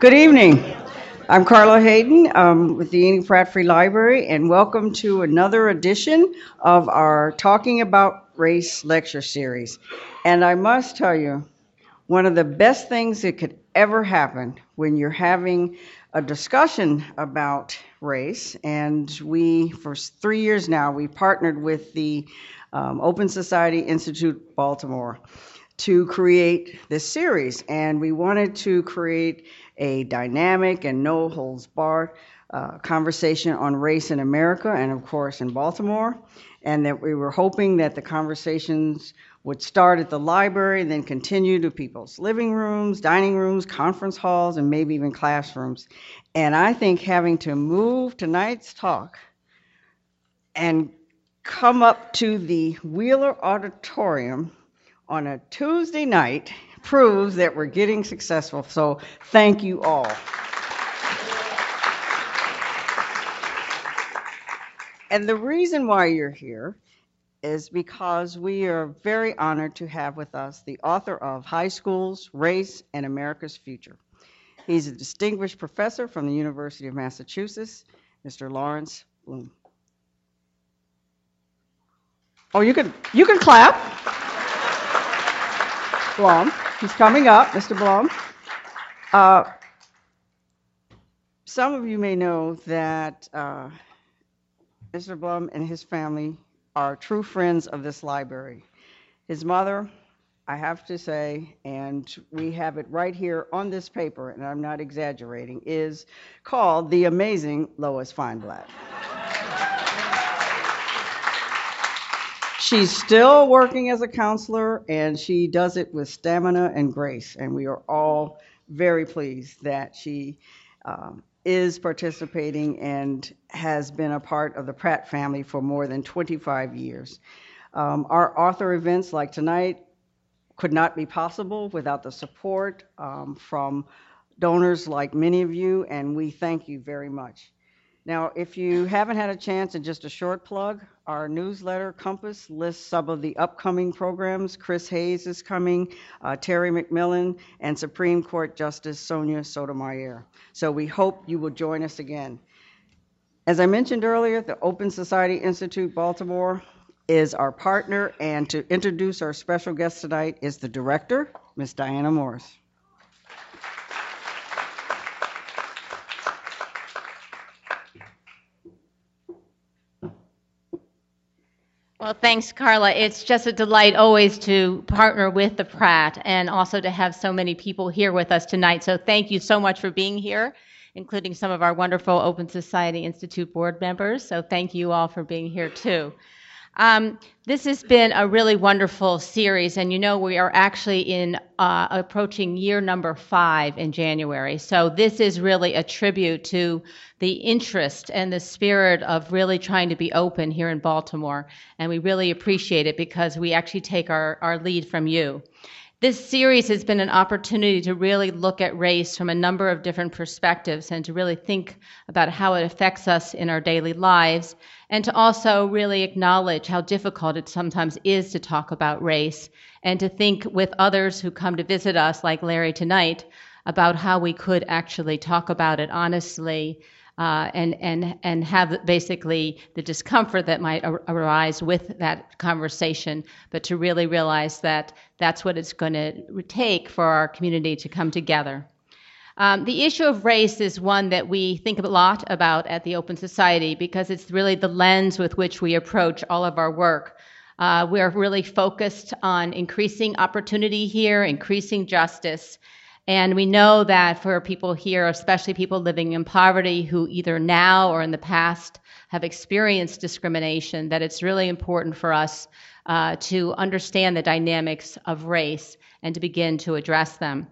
Good evening. I'm Carla Hayden um, with the Enoch Pratt Free Library, and welcome to another edition of our Talking About Race lecture series. And I must tell you, one of the best things that could ever happen when you're having a discussion about race, and we, for three years now, we partnered with the um, Open Society Institute Baltimore to create this series. And we wanted to create a dynamic and no holds barred uh, conversation on race in America and, of course, in Baltimore. And that we were hoping that the conversations would start at the library and then continue to people's living rooms, dining rooms, conference halls, and maybe even classrooms. And I think having to move tonight's talk and come up to the Wheeler Auditorium on a Tuesday night proves that we're getting successful. So thank you all. And the reason why you're here is because we are very honored to have with us the author of High Schools, Race, and America's Future. He's a distinguished professor from the University of Massachusetts, Mr. Lawrence Blum. Oh, you can you can clap. Blum. He's coming up, Mr. Blum. Uh, some of you may know that uh, Mr. Blum and his family are true friends of this library. His mother, I have to say, and we have it right here on this paper, and I'm not exaggerating, is called The Amazing Lois Feinblatt. She's still working as a counselor, and she does it with stamina and grace. And we are all very pleased that she um, is participating and has been a part of the Pratt family for more than 25 years. Um, our author events like tonight could not be possible without the support um, from donors like many of you, and we thank you very much. Now, if you haven't had a chance, and just a short plug, our newsletter Compass lists some of the upcoming programs. Chris Hayes is coming, uh, Terry McMillan, and Supreme Court Justice Sonia Sotomayor. So we hope you will join us again. As I mentioned earlier, the Open Society Institute Baltimore is our partner, and to introduce our special guest tonight is the director, Ms. Diana Morris. Well, thanks, Carla. It's just a delight always to partner with the Pratt and also to have so many people here with us tonight. So thank you so much for being here, including some of our wonderful Open Society Institute board members. So thank you all for being here too. Um, this has been a really wonderful series, and you know we are actually in uh, approaching year number five in January. So this is really a tribute to the interest and the spirit of really trying to be open here in Baltimore, and we really appreciate it because we actually take our, our lead from you. This series has been an opportunity to really look at race from a number of different perspectives and to really think about how it affects us in our daily lives and to also really acknowledge how difficult it sometimes is to talk about race and to think with others who come to visit us, like Larry tonight, about how we could actually talk about it honestly uh, and and and have basically the discomfort that might ar- arise with that conversation, but to really realize that that's what it's going to take for our community to come together. Um, the issue of race is one that we think a lot about at the Open Society because it's really the lens with which we approach all of our work. Uh, we're really focused on increasing opportunity here, increasing justice, and we know that for people here, especially people living in poverty who either now or in the past have experienced discrimination, that it's really important for us uh, to understand the dynamics of race and to begin to address them.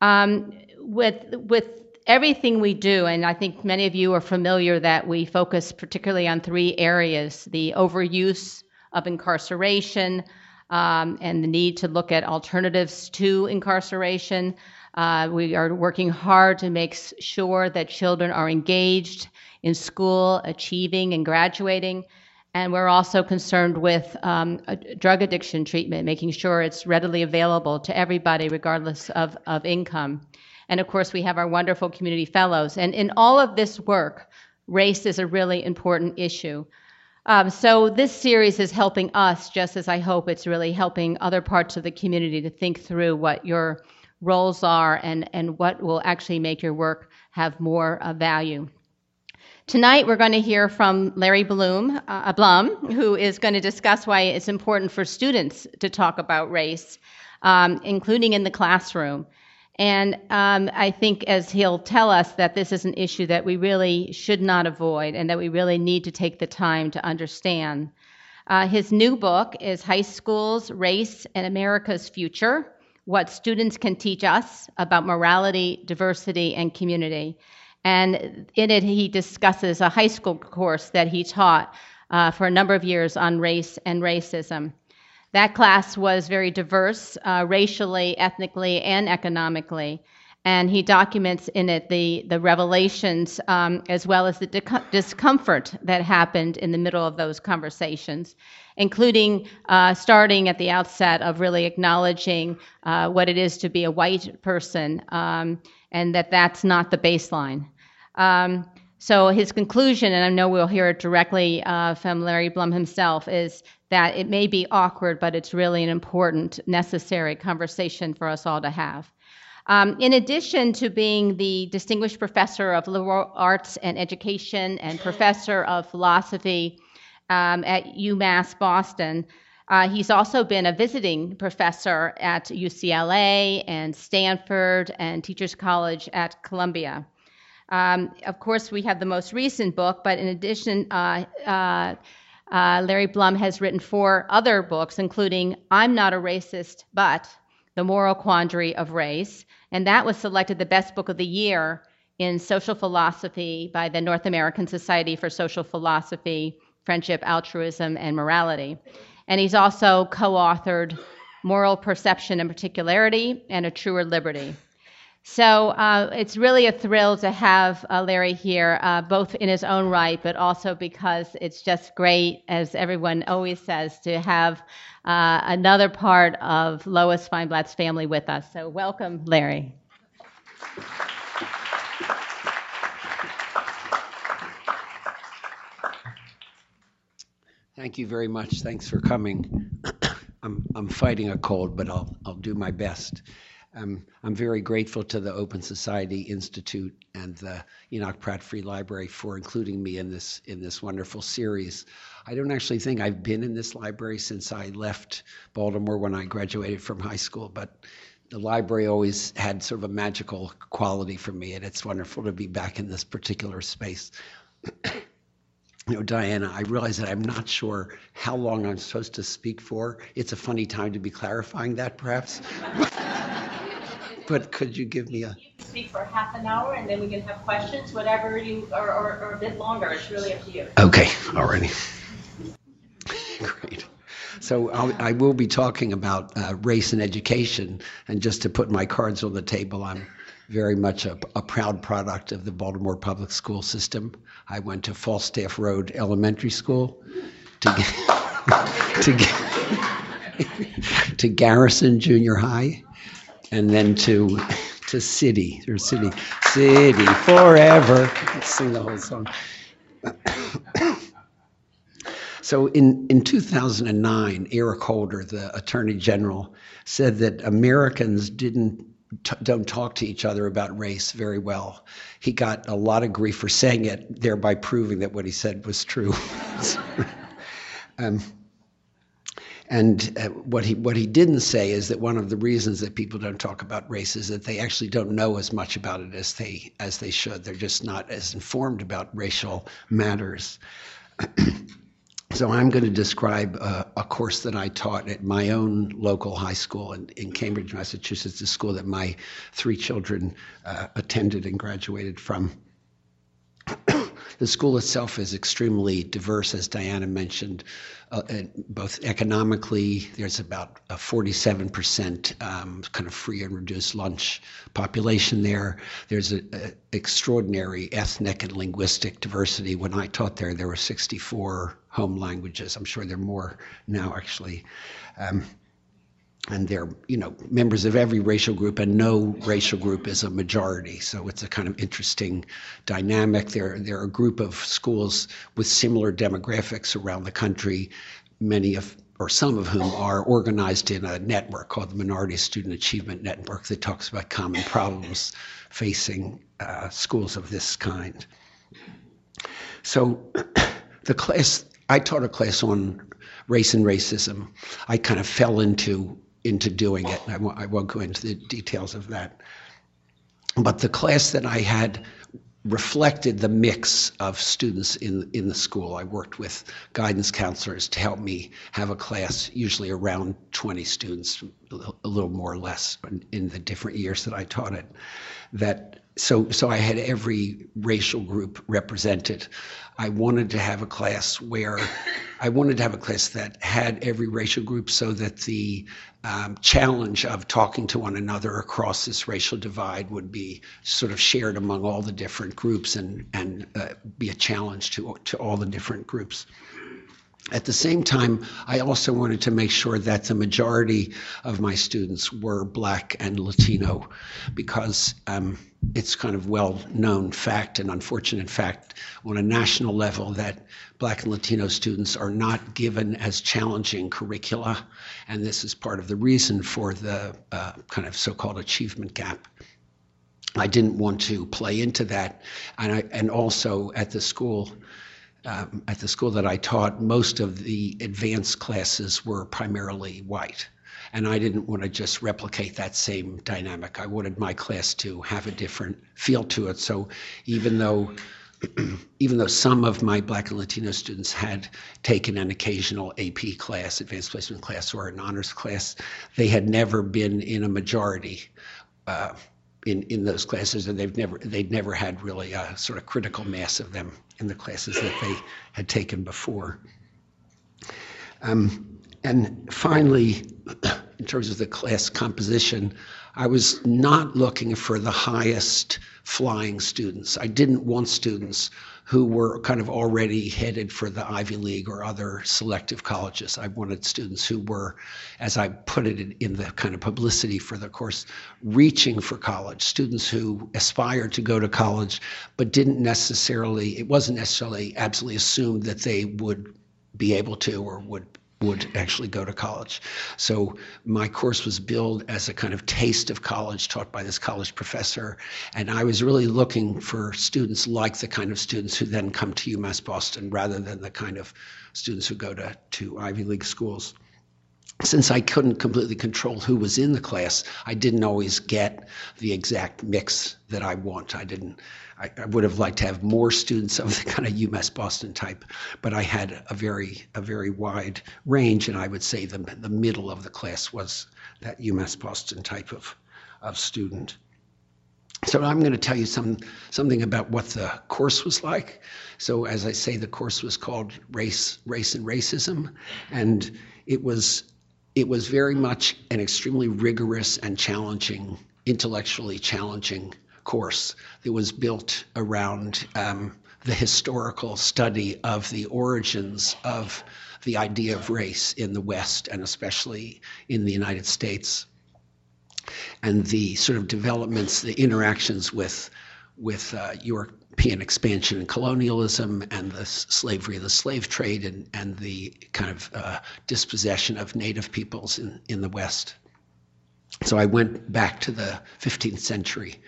Um, with with everything we do, and I think many of you are familiar that we focus particularly on three areas: the overuse of incarceration, um, and the need to look at alternatives to incarceration. Uh, we are working hard to make sure that children are engaged in school, achieving and graduating. And we're also concerned with um, drug addiction treatment, making sure it's readily available to everybody, regardless of, of income. And of course, we have our wonderful community fellows. And in all of this work, race is a really important issue. Um, so this series is helping us, just as I hope it's really helping other parts of the community to think through what your roles are and, and what will actually make your work have more uh, value. Tonight, we're going to hear from Larry Bloom, uh, Blum, who is going to discuss why it's important for students to talk about race, um, including in the classroom. And um, I think, as he'll tell us, that this is an issue that we really should not avoid and that we really need to take the time to understand. Uh, his new book is High Schools, Race, and America's Future What Students Can Teach Us About Morality, Diversity, and Community. And in it, he discusses a high school course that he taught uh, for a number of years on race and racism. That class was very diverse, uh, racially, ethnically, and economically. And he documents in it the, the revelations um, as well as the discomfort that happened in the middle of those conversations, including uh, starting at the outset of really acknowledging uh, what it is to be a white person um, and that that's not the baseline. Um, so his conclusion, and I know we'll hear it directly uh, from Larry Blum himself, is that it may be awkward, but it's really an important, necessary conversation for us all to have. Um, in addition to being the Distinguished Professor of Liberal Arts and Education and Professor of Philosophy um, at UMass Boston, uh, he's also been a visiting professor at UCLA and Stanford and Teachers College at Columbia. Um, of course, we have the most recent book, but in addition, uh, uh, uh, Larry Blum has written four other books, including I'm Not a Racist, but The Moral Quandary of Race. And that was selected the best book of the year in social philosophy by the North American Society for Social Philosophy, Friendship, Altruism, and Morality. And he's also co authored Moral Perception and Particularity and A Truer Liberty. So uh, it's really a thrill to have uh, Larry here, uh, both in his own right, but also because it's just great, as everyone always says, to have uh, another part of Lois Feinblatt's family with us. So welcome, Larry. Thank you very much. Thanks for coming. I'm, I'm fighting a cold, but I'll, I'll do my best. Um, I'm very grateful to the Open Society Institute and the Enoch Pratt Free Library for including me in this in this wonderful series. I don't actually think I've been in this library since I left Baltimore when I graduated from high school, but the library always had sort of a magical quality for me, and it's wonderful to be back in this particular space. you know, Diana, I realize that I'm not sure how long I'm supposed to speak for. It's a funny time to be clarifying that, perhaps. but could you give me a? You can speak for half an hour, and then we can have questions, whatever you, or, or, or a bit longer. It's really up to you. Okay, already. Great. So I'll, I will be talking about uh, race and education, and just to put my cards on the table, I'm very much a, a, proud product of the Baltimore public school system. I went to Falstaff Road Elementary School, to, to, to Garrison Junior High, and then to to city or city city forever. Sing the whole song. So in, in 2009 eric holder the attorney general said that americans didn't t- don't talk to each other about race very well. He got a lot of grief for saying it thereby proving that what he said was true. Um, and uh, what he what he didn't say is that one of the reasons that people don't talk about race is that they actually don't know as much about it as they as they should. They're just not as informed about racial matters. so I'm going to describe a, a, course that I taught at my own local high school in, in Cambridge, Massachusetts, the school that my three children uh, attended and graduated from. the school itself is extremely diverse, as Diana mentioned uh, both economically, there's about a 47% um, kind of free and reduced lunch population there. There's an extraordinary ethnic and linguistic diversity. When I taught there, there were 64 home languages. I'm sure there are more now, actually. Um, and they're you know members of every racial group and no racial group is a majority so it's a kind of interesting dynamic there there are a group of schools with similar demographics around the country many of or some of whom are organized in a network called the Minority Student Achievement Network that talks about common problems facing uh, schools of this kind. So, the class I taught a class on race and racism. I kind of fell into into doing it. I won't, won't go into the details of that. But the class that I had reflected the mix of students in in the school. I worked with guidance counselors to help me have a class, usually around 20 students, a little more or less in the different years that I taught it. That so so I had every racial group represented. I wanted to have a class where I wanted to have a class that had every racial group so that the um, challenge of talking to one another across this racial divide would be sort of shared among all the different groups and and uh, be a challenge to to all the different groups. At the same time, I also wanted to make sure that the majority of my students were Black and Latino because um, it's kind of well known fact and unfortunate fact on a national level that Black and Latino students are not given as challenging curricula. And this is part of the reason for the uh, kind of so called achievement gap. I didn't want to play into that. And, I, and also at the school, um, at the school that I taught, most of the advanced classes were primarily white. And I didn't want to just replicate that same dynamic. I wanted my class to have a different feel to it. So even though even though some of my black and Latino students had taken an occasional AP class, advanced placement class, or an honors class, they had never been in a majority uh, in in those classes, and they've never they'd never had really a sort of critical mass of them in the classes that they had taken before. Um, and finally, in terms of the class composition, I was not looking for the highest flying students. I didn't want students who were kind of already headed for the Ivy League or other selective colleges. I wanted students who were, as I put it in, the kind of publicity for the course, reaching for college, students who aspired to go to college but didn't necessarily, it wasn't necessarily absolutely assumed that they would be able to or would would actually go to college. So my course was billed as a kind of taste of college taught by this college professor. And I was really looking for students like the kind of students who then come to UMass Boston rather than the kind of students who go to, to Ivy League schools since I couldn't completely control who was in the class, I didn't always get the exact mix that I want. I didn't. I, I, would have liked to have more students of the kind of UMass Boston type, but I had a very a very wide range, and I would say the the middle of the class was that UMass Boston type of of student. So I'm going to tell you some something about what the course was like. So as I say, the course was called Race, Race and Racism, and it was it was very much an extremely rigorous and challenging, intellectually challenging course that was built around um, the historical study of the origins of the idea of race in the West and especially in the United States, and the sort of developments, the interactions with with uh, European expansion and colonialism and the slavery the slave trade and, and the kind of uh, dispossession of native peoples in, in the West. So I went back to the 15th century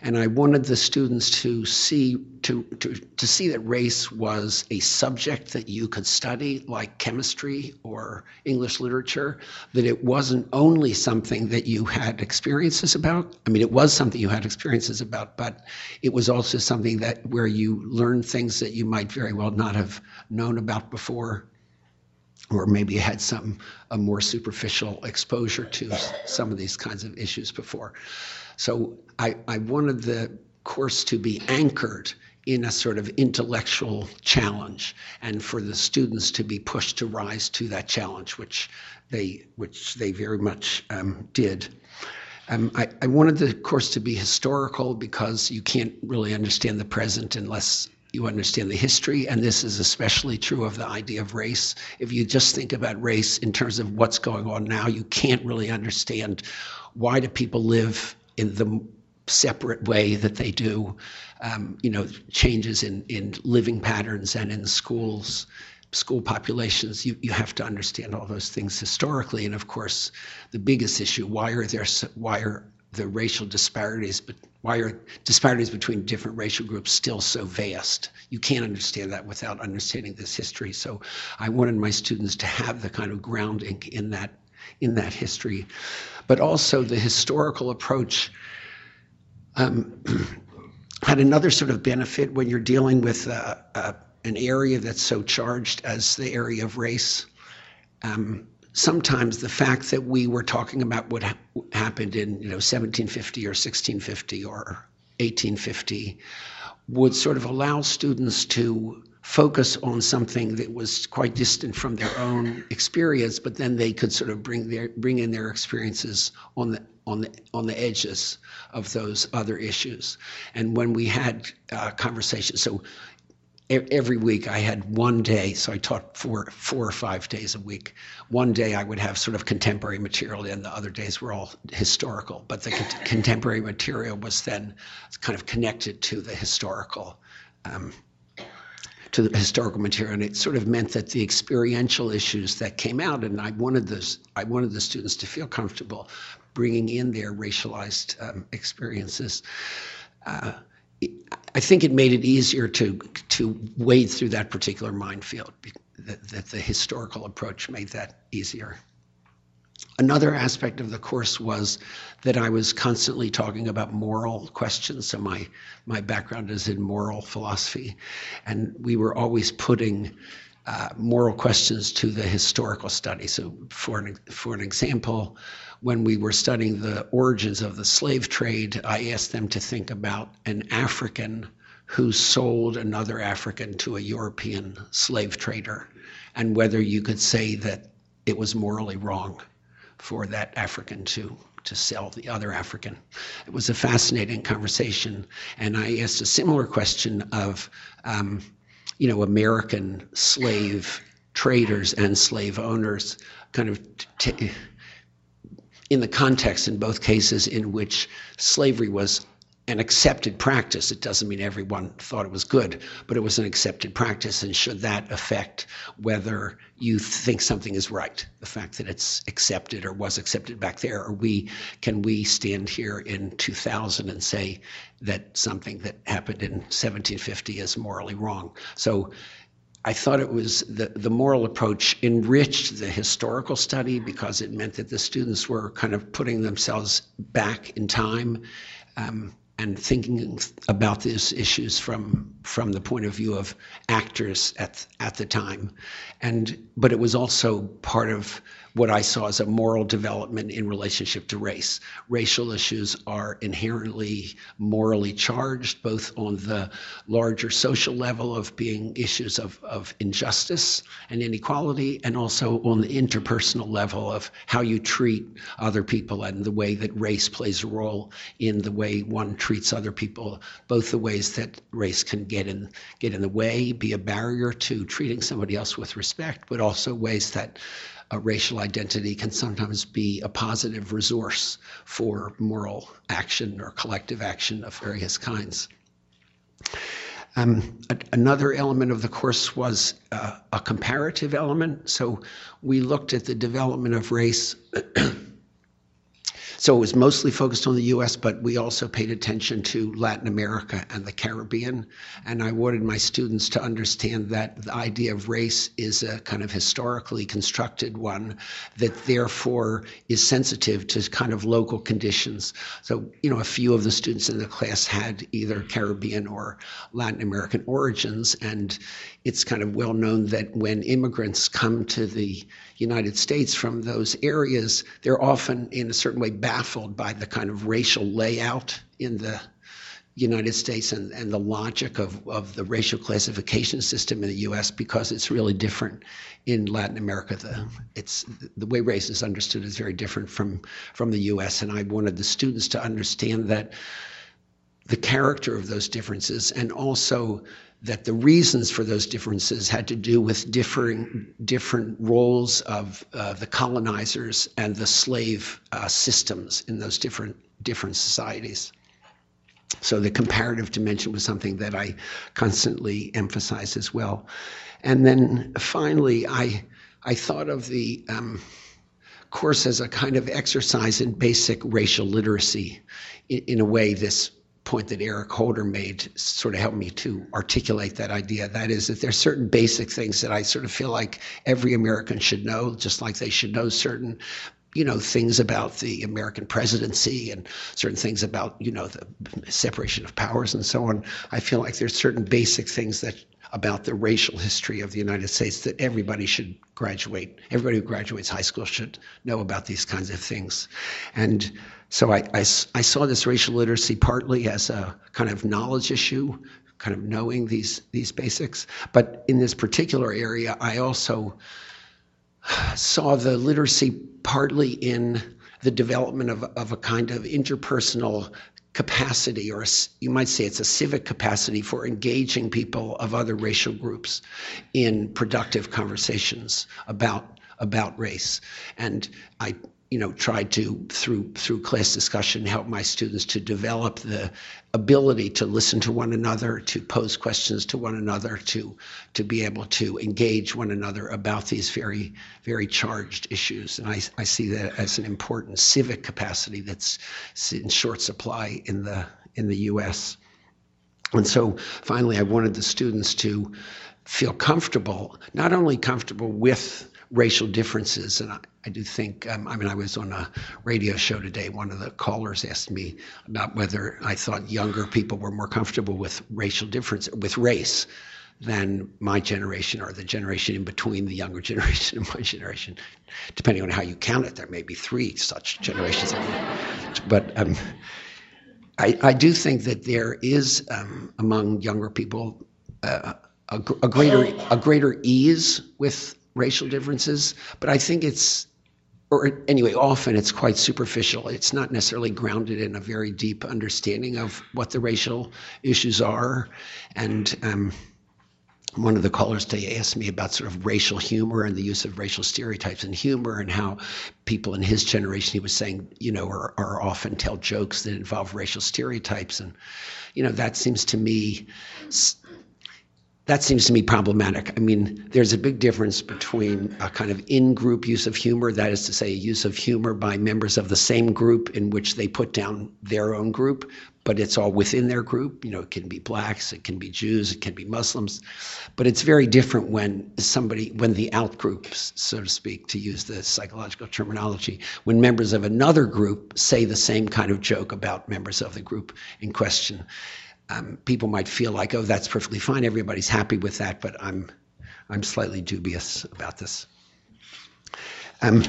and I wanted the students to see to, to, to see that race was a subject that you could study like chemistry or English literature, that it wasn't only something that you had experiences about. I mean, it was something you had experiences about, but it was also something that where you learned things that you might very well not have known about before or maybe had some a more superficial exposure to some of these kinds of issues before. So I, I wanted the course to be anchored in a sort of intellectual challenge and for the students to be pushed to rise to that challenge, which they, which they very much um, did. Um, I, I, wanted the course to be historical because you can't really understand the present unless you understand the history, and this is especially true of the idea of race. If you just think about race in terms of what's going on now, you can't really understand why do people live in the separate way that they do. Um, you know, changes in in living patterns and in schools, school populations. You you have to understand all those things historically, and of course, the biggest issue: why are there why are the racial disparities, but why are disparities between different racial groups still so vast? You can't understand that without understanding this history. So I wanted my students to have the kind of grounding in that in that history, but also the historical approach um, had another sort of benefit when you're dealing with uh, uh, an area that's so charged as the area of race. Um, sometimes the fact that we were talking about what ha- happened in you know 1750 or 1650 or 1850 would sort of allow students to focus on something that was quite distant from their own experience, but then they could sort of bring their bring in their experiences on the on the on the edges of those other issues. And when we had uh, conversations, so every week I had one day, so I taught four four or five days a week. One day I would have sort of contemporary material, and the other days were all historical. But the contemporary material was then kind of connected to the historical. Um, to the historical material, and it sort of meant that the experiential issues that came out, and I wanted this, I wanted the students to feel comfortable bringing in their racialized um, experiences. Uh, I think it made it easier to to wade through that particular minefield. That, that the historical approach made that easier. Another aspect of the course was that I was constantly talking about moral questions. So my my background is in moral philosophy, and we were always putting uh, moral questions to the historical study. So for an for an example, when we were studying the origins of the slave trade, I asked them to think about an African who sold another African to a European slave trader and whether you could say that it was morally wrong for that African to to sell the other African. It was a fascinating conversation, and I asked a similar question of, um, you know, American slave traders and slave owners, kind of t- in the context in both cases in which slavery was an accepted practice. It doesn't mean everyone thought it was good, but it was an accepted practice. And should that affect whether you think something is right, the fact that it's accepted or was accepted back there, or we can we stand here in 2000 and say that something that happened in 1750 is morally wrong? So I thought it was the, the moral approach enriched the historical study because it meant that the students were kind of putting themselves back in time um, and thinking about these issues from from the point of view of actors at at the time, and but it was also part of what I saw as a moral development in relationship to race. Racial issues are inherently morally charged, both on the larger social level of being issues of, of injustice and inequality, and also on the interpersonal level of how you treat other people and the way that race plays a role in the way one treats other people, both the ways that race can get in get in the way, be a barrier to treating somebody else with respect, but also ways that a racial identity can sometimes be a positive resource for moral action or collective action of various kinds. Um, a, another element of the course was uh, a comparative element. So we looked at the development of race So it was mostly focused on the US, but we also paid attention to Latin America and the Caribbean. And I wanted my students to understand that the idea of race is a kind of historically constructed one that therefore is sensitive to kind of local conditions. So, you know, a few of the students in the class had either Caribbean or Latin American origins. And it's kind of well known that when immigrants come to the United States from those areas, they're often in a certain way baffled by the kind of racial layout in the United States and, and the logic of, of the racial classification system in the US because it's really different in Latin America. The, it's, the way race is understood is very different from, from the US. And I wanted the students to understand that the character of those differences and also that the reasons for those differences had to do with differing different roles of uh, the colonizers and the slave uh, systems in those different different societies. So the comparative dimension was something that I constantly emphasize as well. And then finally, I I thought of the um, course as a kind of exercise in basic racial literacy. In, in a way, this point that Eric Holder made sort of helped me to articulate that idea. That is, that there's certain basic things that I sort of feel like every American should know, just like they should know certain you know things about the American presidency and certain things about you know the separation of powers and so on. I feel like there's certain basic things that about the racial history of the United States that everybody should graduate. Everybody who graduates high school should know about these kinds of things, and so I, I, I saw this racial literacy partly as a kind of knowledge issue, kind of knowing these these basics. But in this particular area, I also saw the literacy partly in the development of, of a kind of interpersonal capacity, or a, you might say it's a civic capacity for engaging people of other racial groups in productive conversations about about race. And I you know, tried to through through class discussion help my students to develop the ability to listen to one another, to pose questions to one another, to to be able to engage one another about these very very charged issues. And I, I see that as an important civic capacity that's in short supply in the in the U.S. And so finally, I wanted the students to feel comfortable, not only comfortable with racial differences. And I, I do think, um, I mean, I was on a radio show today. One of the callers asked me about whether I thought younger people were more comfortable with racial difference, with race, than my generation or the generation in between the younger generation and my generation. Depending on how you count it, there may be three such generations. but um, I, I, do think that there is um, among younger people uh, a, a, greater a greater ease with racial differences, but I think it's, or anyway, often it's quite superficial. It's not necessarily grounded in a very deep understanding of what the racial issues are. And um, one of the callers today asked me about sort of racial humor and the use of racial stereotypes in humor and how people in his generation, he was saying, you know, are, are often tell jokes that involve racial stereotypes. And, you know, that seems to me that seems to me problematic. I mean, there's a big difference between a kind of in group use of humor, that is to say, use of humor by members of the same group in which they put down their own group, but it's all within their group. You know, it can be blacks, it can be Jews, it can be Muslims. But it's very different when somebody, when the out groups, so to speak, to use the psychological terminology, when members of another group say the same kind of joke about members of the group in question um, people might feel like, oh, that's perfectly fine. Everybody's happy with that, but I'm, I'm slightly dubious about this. Um,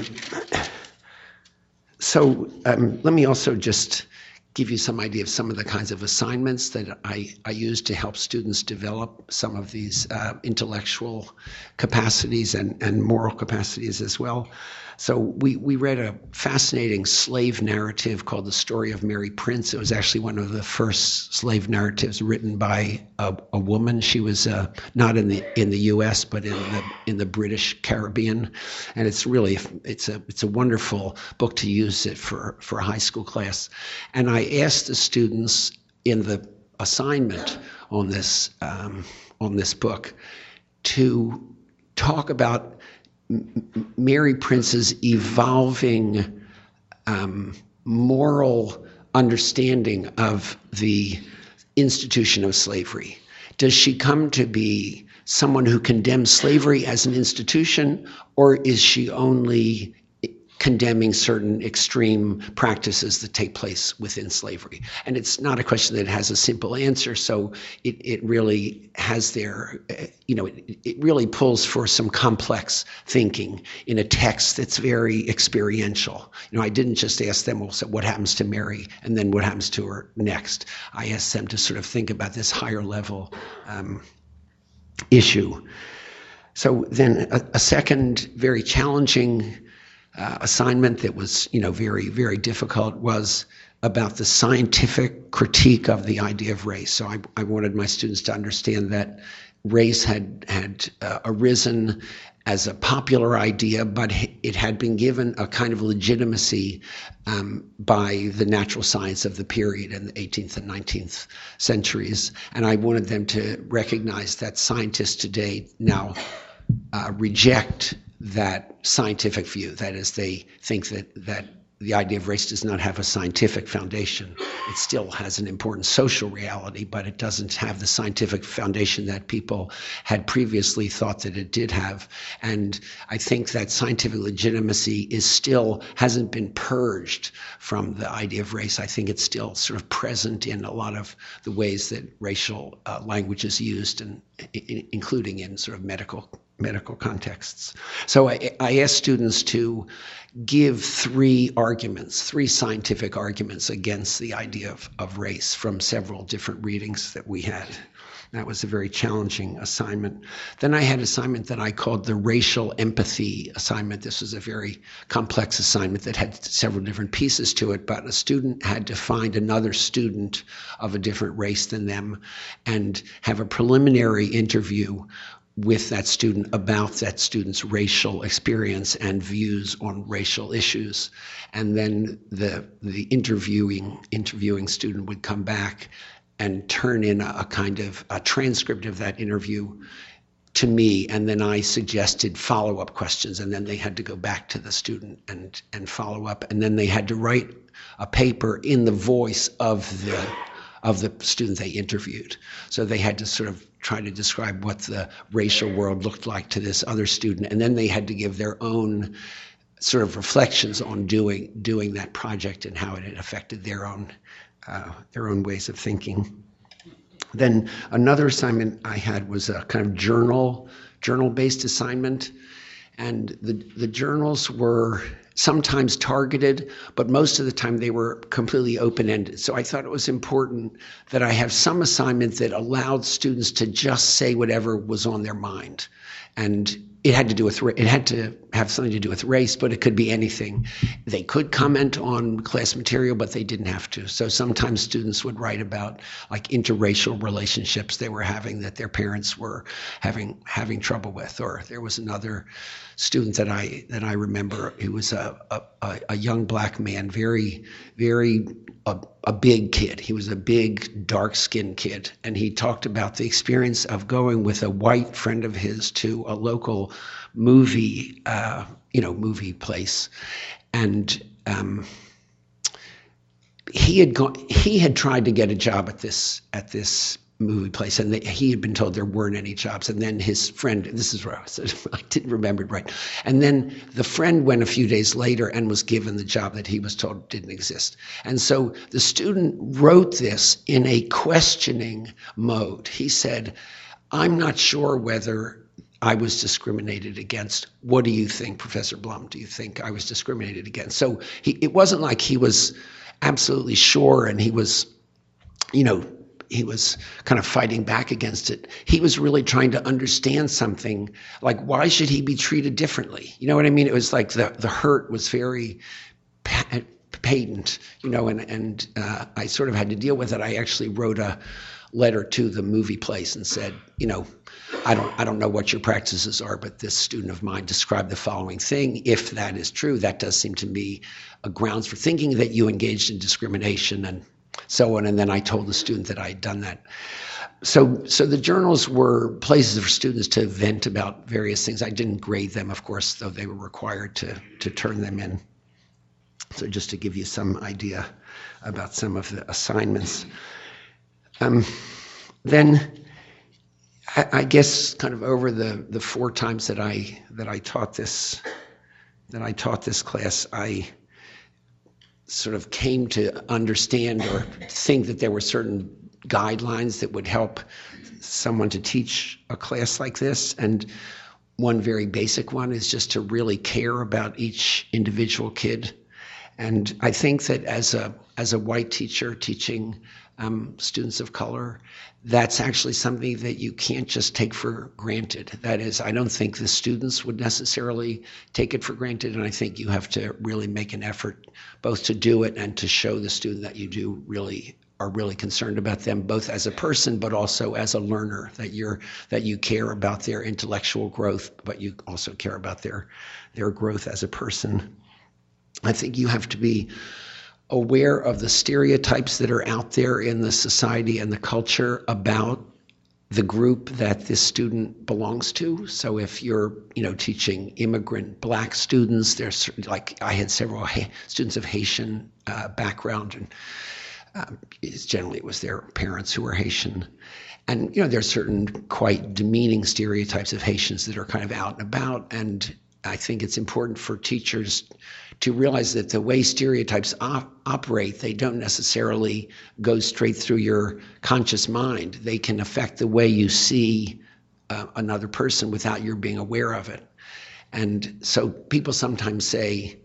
so um, let me also just give you some idea of some of the kinds of assignments that I, I use to help students develop some of these uh, intellectual capacities and, and moral capacities as well. So we, we read a fascinating slave narrative called The Story of Mary Prince. It was actually one of the first slave narratives written by a, a woman. She was uh, not in the in the U.S. but in the in the British Caribbean, and it's really it's a it's a wonderful book to use it for for a high school class. And I asked the students in the assignment on this um, on this book to talk about Mary Prince's evolving um, moral understanding of the institution of slavery? Does she come to be someone who condemns slavery as an institution, or is she only condemning certain extreme practices that take place within slavery. And it's not a question that has a simple answer. So it, it really has their, you know, it, it really pulls for some complex thinking in a text that's very experiential. You know, I didn't just ask them, well, so what happens to Mary and then what happens to her next. I asked them to sort of think about this higher level um, issue. So then a, a second very challenging uh, assignment that was, you know, very, very difficult was about the scientific critique of the idea of race. So I, I wanted my students to understand that race had had uh, arisen as a popular idea, but it had been given a kind of legitimacy um, by the natural science of the period in the 18th and 19th centuries. And I wanted them to recognize that scientists today now uh, reject that scientific view. That is, they think that that the idea of race does not have a scientific foundation. It still has an important social reality, but it doesn't have the scientific foundation that people had previously thought that it did have. And I think that scientific legitimacy is still hasn't been purged from the idea of race. I think it's still sort of present in a lot of the ways that racial uh, language is used, and including in sort of medical medical contexts. So I, I asked students to give three arguments, three scientific arguments against the idea of, of race from several different readings that we had. That was a very challenging assignment. Then I had an assignment that I called the racial empathy assignment. This was a very complex assignment that had several different pieces to it, but a student had to find another student of a different race than them and have a preliminary interview with that student about that student's racial experience and views on racial issues. And then the the interviewing interviewing student would come back and turn in a, a kind of a transcript of that interview to me. And then I suggested follow-up questions. And then they had to go back to the student and and follow up. And then they had to write a paper in the voice of the of the student they interviewed. So they had to sort of try to describe what the racial world looked like to this other student, and then they had to give their own sort of reflections on doing doing that project and how it had affected their own uh, their own ways of thinking. Then another assignment I had was a kind of journal journal based assignment, and the the journals were sometimes targeted, but most of the time they were completely open ended. So I thought it was important that I have some assignment that allowed students to just say whatever was on their mind. And it had to do with it had to have something to do with race, but it could be anything. They could comment on class material, but they didn't have to. So sometimes students would write about like interracial relationships they were having that their parents were having having trouble with, or there was another student that I that I remember who was a a, a young black man, very very a, a big kid. He was a big dark skinned kid, and he talked about the experience of going with a white friend of his to a local movie uh, you know movie place, and. Um, he had gone. He had tried to get a job at this at this movie place, and they, he had been told there weren't any jobs. And then his friend, this is where I said I didn't remember it right. And then the friend went a few days later and was given the job that he was told didn't exist. And so the student wrote this in a questioning mode. He said, "I'm not sure whether." I was discriminated against. What do you think, Professor Blum? Do you think I was discriminated against? So he, it wasn't like he was absolutely sure and he was, you know, he was kind of fighting back against it. He was really trying to understand something like why should he be treated differently? You know what I mean? It was like the the hurt was very patent, you know, and and uh, I sort of had to deal with it. I actually wrote a letter to the movie place and said, you know, I don't I don't know what your practices are, but this student of mine described the following thing. If that is true, that does seem to me a grounds for thinking that you engaged in discrimination and so on. And then I told the student that I had done that. So, so the journals were places for students to vent about various things. I didn't grade them, of course, though they were required to to turn them in. So, just to give you some idea about some of the assignments. Um, then, I, I guess, kind of over the the four times that I that I taught this that I taught this class, I sort of came to understand or think that there were certain guidelines that would help someone to teach a class like this. And one very basic one is just to really care about each individual kid And I think that as a as a white teacher teaching um, students of color, that's actually something that you can't just take for granted. That is, I don't think the students would necessarily take it for granted, and I think you have to really make an effort both to do it and to show the student that you do really are really concerned about them both as a person but also as a learner that you're that you care about their intellectual growth but you also care about their their growth as a person i think you have to be aware of the stereotypes that are out there in the society and the culture about the group that this student belongs to. So if you're, you know, teaching immigrant black students, there's like I had several students of Haitian uh, background, and um, generally it was their parents who were Haitian. And you know, there's certain quite demeaning stereotypes of Haitians that are kind of out and about, and I think it's important for teachers to realize that the way stereotypes op- operate, they don't necessarily go straight through your conscious mind. They can affect the way you see uh, another person without your being aware of it. And so people sometimes say,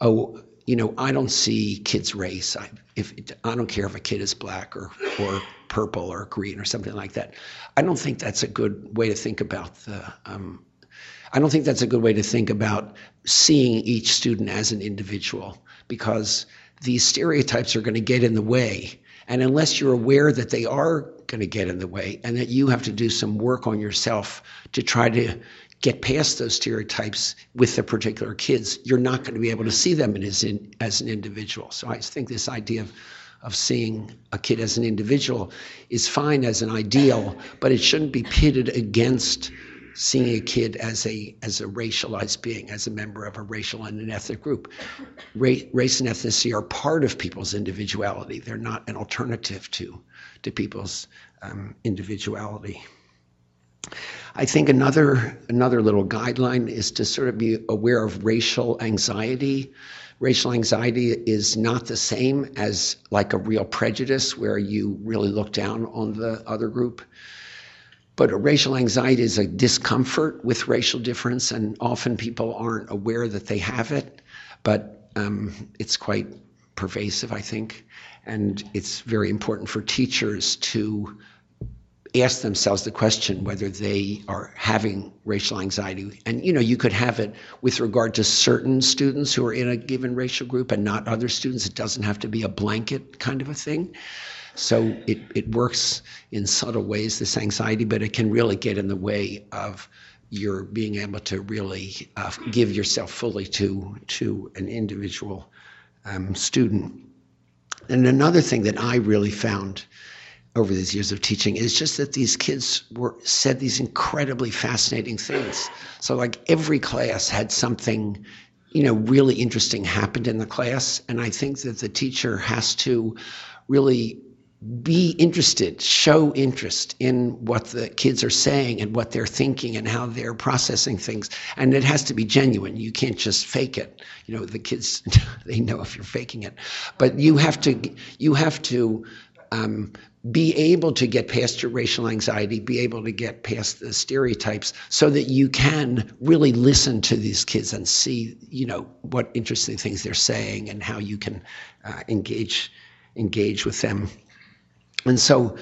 "Oh, you know, I don't see kids' race. I, if I don't care if a kid is black or or purple or green or something like that." I don't think that's a good way to think about the um, I don't think that's a good way to think about seeing each student as an individual because these stereotypes are going to get in the way. And unless you're aware that they are going to get in the way and that you have to do some work on yourself to try to get past those stereotypes with the particular kids, you're not going to be able to see them as, in, as an individual. So I think this idea of, of seeing a kid as an individual is fine as an ideal, but it shouldn't be pitted against seeing a kid as a as a racialized being, as a member of a racial and an ethnic group. Ra- race and ethnicity are part of people's individuality. They're not an alternative to to people's um, individuality. I think another another little guideline is to sort of be aware of racial anxiety. Racial anxiety is not the same as like a real prejudice where you really look down on the other group. But racial anxiety is a discomfort with racial difference, and often people aren't aware that they have it. But um, it's quite pervasive, I think, and it's very important for teachers to ask themselves the question whether they are having racial anxiety. And you know, you could have it with regard to certain students who are in a given racial group and not other students. It doesn't have to be a blanket kind of a thing. So it, it works in subtle ways, this anxiety, but it can really get in the way of your being able to really uh, give yourself fully to, to an individual um, student. And another thing that I really found over these years of teaching is just that these kids were said these incredibly fascinating things. So like every class had something you know really interesting happened in the class and I think that the teacher has to really be interested, show interest in what the kids are saying and what they're thinking and how they're processing things. And it has to be genuine. You can't just fake it. You know, the kids, they know if you're faking it. But you have to, you have to um, be able to get past your racial anxiety, be able to get past the stereotypes so that you can really listen to these kids and see, you know, what interesting things they're saying and how you can uh, engage engage with them. And so,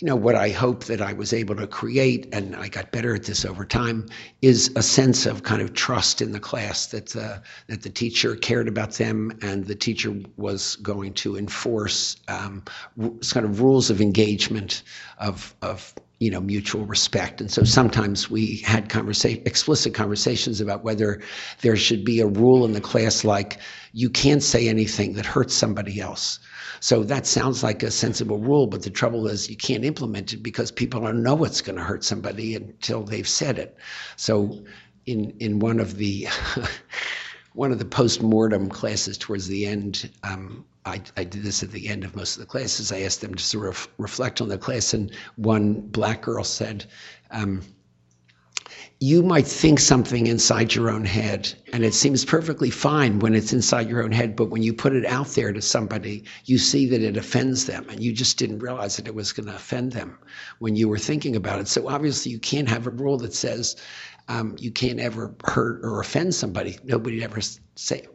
you know, what I hope that I was able to create, and I got better at this over time, is a sense of kind of trust in the class that the, that the teacher cared about them and the teacher was going to enforce um, kind of rules of engagement of, of you know mutual respect and so sometimes we had conversation explicit conversations about whether there should be a rule in the class like you can't say anything that hurts somebody else so that sounds like a sensible rule, but the trouble is you can't implement it because people don't know what's going to hurt somebody until they've said it. So in in one of the one of the post-mortem classes towards the end, um, I, I, did this at the end of most of the classes. I asked them to sort of reflect on the class, and one black girl said, um, you might think something inside your own head and it seems perfectly fine when it's inside your own head but when you put it out there to somebody you see that it offends them and you just didn't realize that it was going to offend them when you were thinking about it so obviously you can't have a rule that says um, you can't ever hurt or offend somebody nobody ever say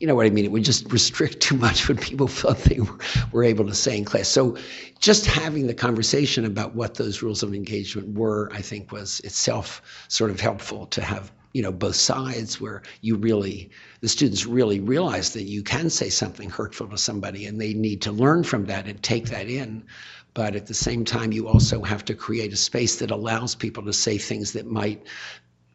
you know what I mean? It would just restrict too much what people felt they were able to say in class. So just having the conversation about what those rules of engagement were, I think, was itself sort of helpful to have you know both sides where you really the students really realize that you can say something hurtful to somebody and they need to learn from that and take that in but at the same time you also have to create a space that allows people to say things that might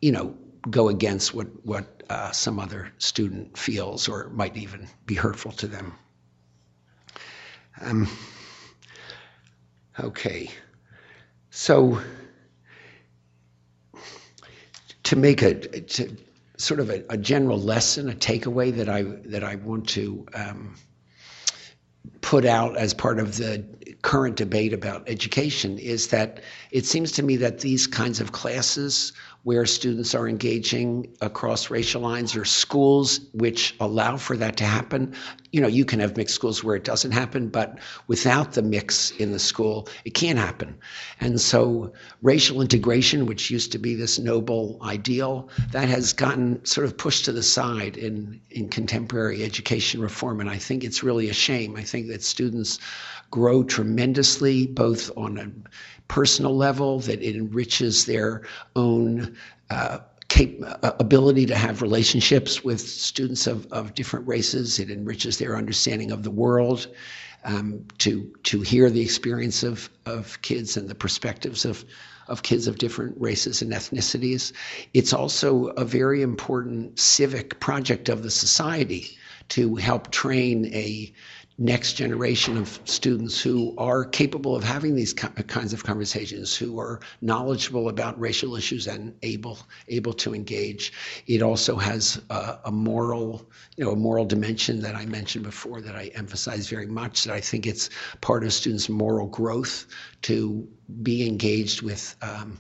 you know go against what what uh, some other student feels or might even be hurtful to them. Um, okay. So to make a to, sort of a, a, general lesson, a takeaway that I that I want to um, put out as part of the current debate about education is that it seems to me that these kinds of classes where students are engaging across racial lines or schools which allow for that to happen. You know, you can have mixed schools where it doesn't happen, but without the mix in the school, it can't happen. And so racial integration, which used to be this noble ideal, that has gotten sort of pushed to the side in, in contemporary education reform. And I think it's really a shame. I think that students grow tremendously, both on a personal level, that it enriches their own uh, uh, ability to have relationships with students of, of different races. It enriches their understanding of the world. Um, to to hear the experience of of kids and the perspectives of of kids of different races and ethnicities. It's also a very important civic project of the society to help train a next generation of students who are capable of having these kinds of conversations, who are knowledgeable about racial issues and able able to engage. It also has a, a, moral, you know, a moral dimension that I mentioned before that I emphasize very much. That I think it's part of students' moral growth to be engaged with um,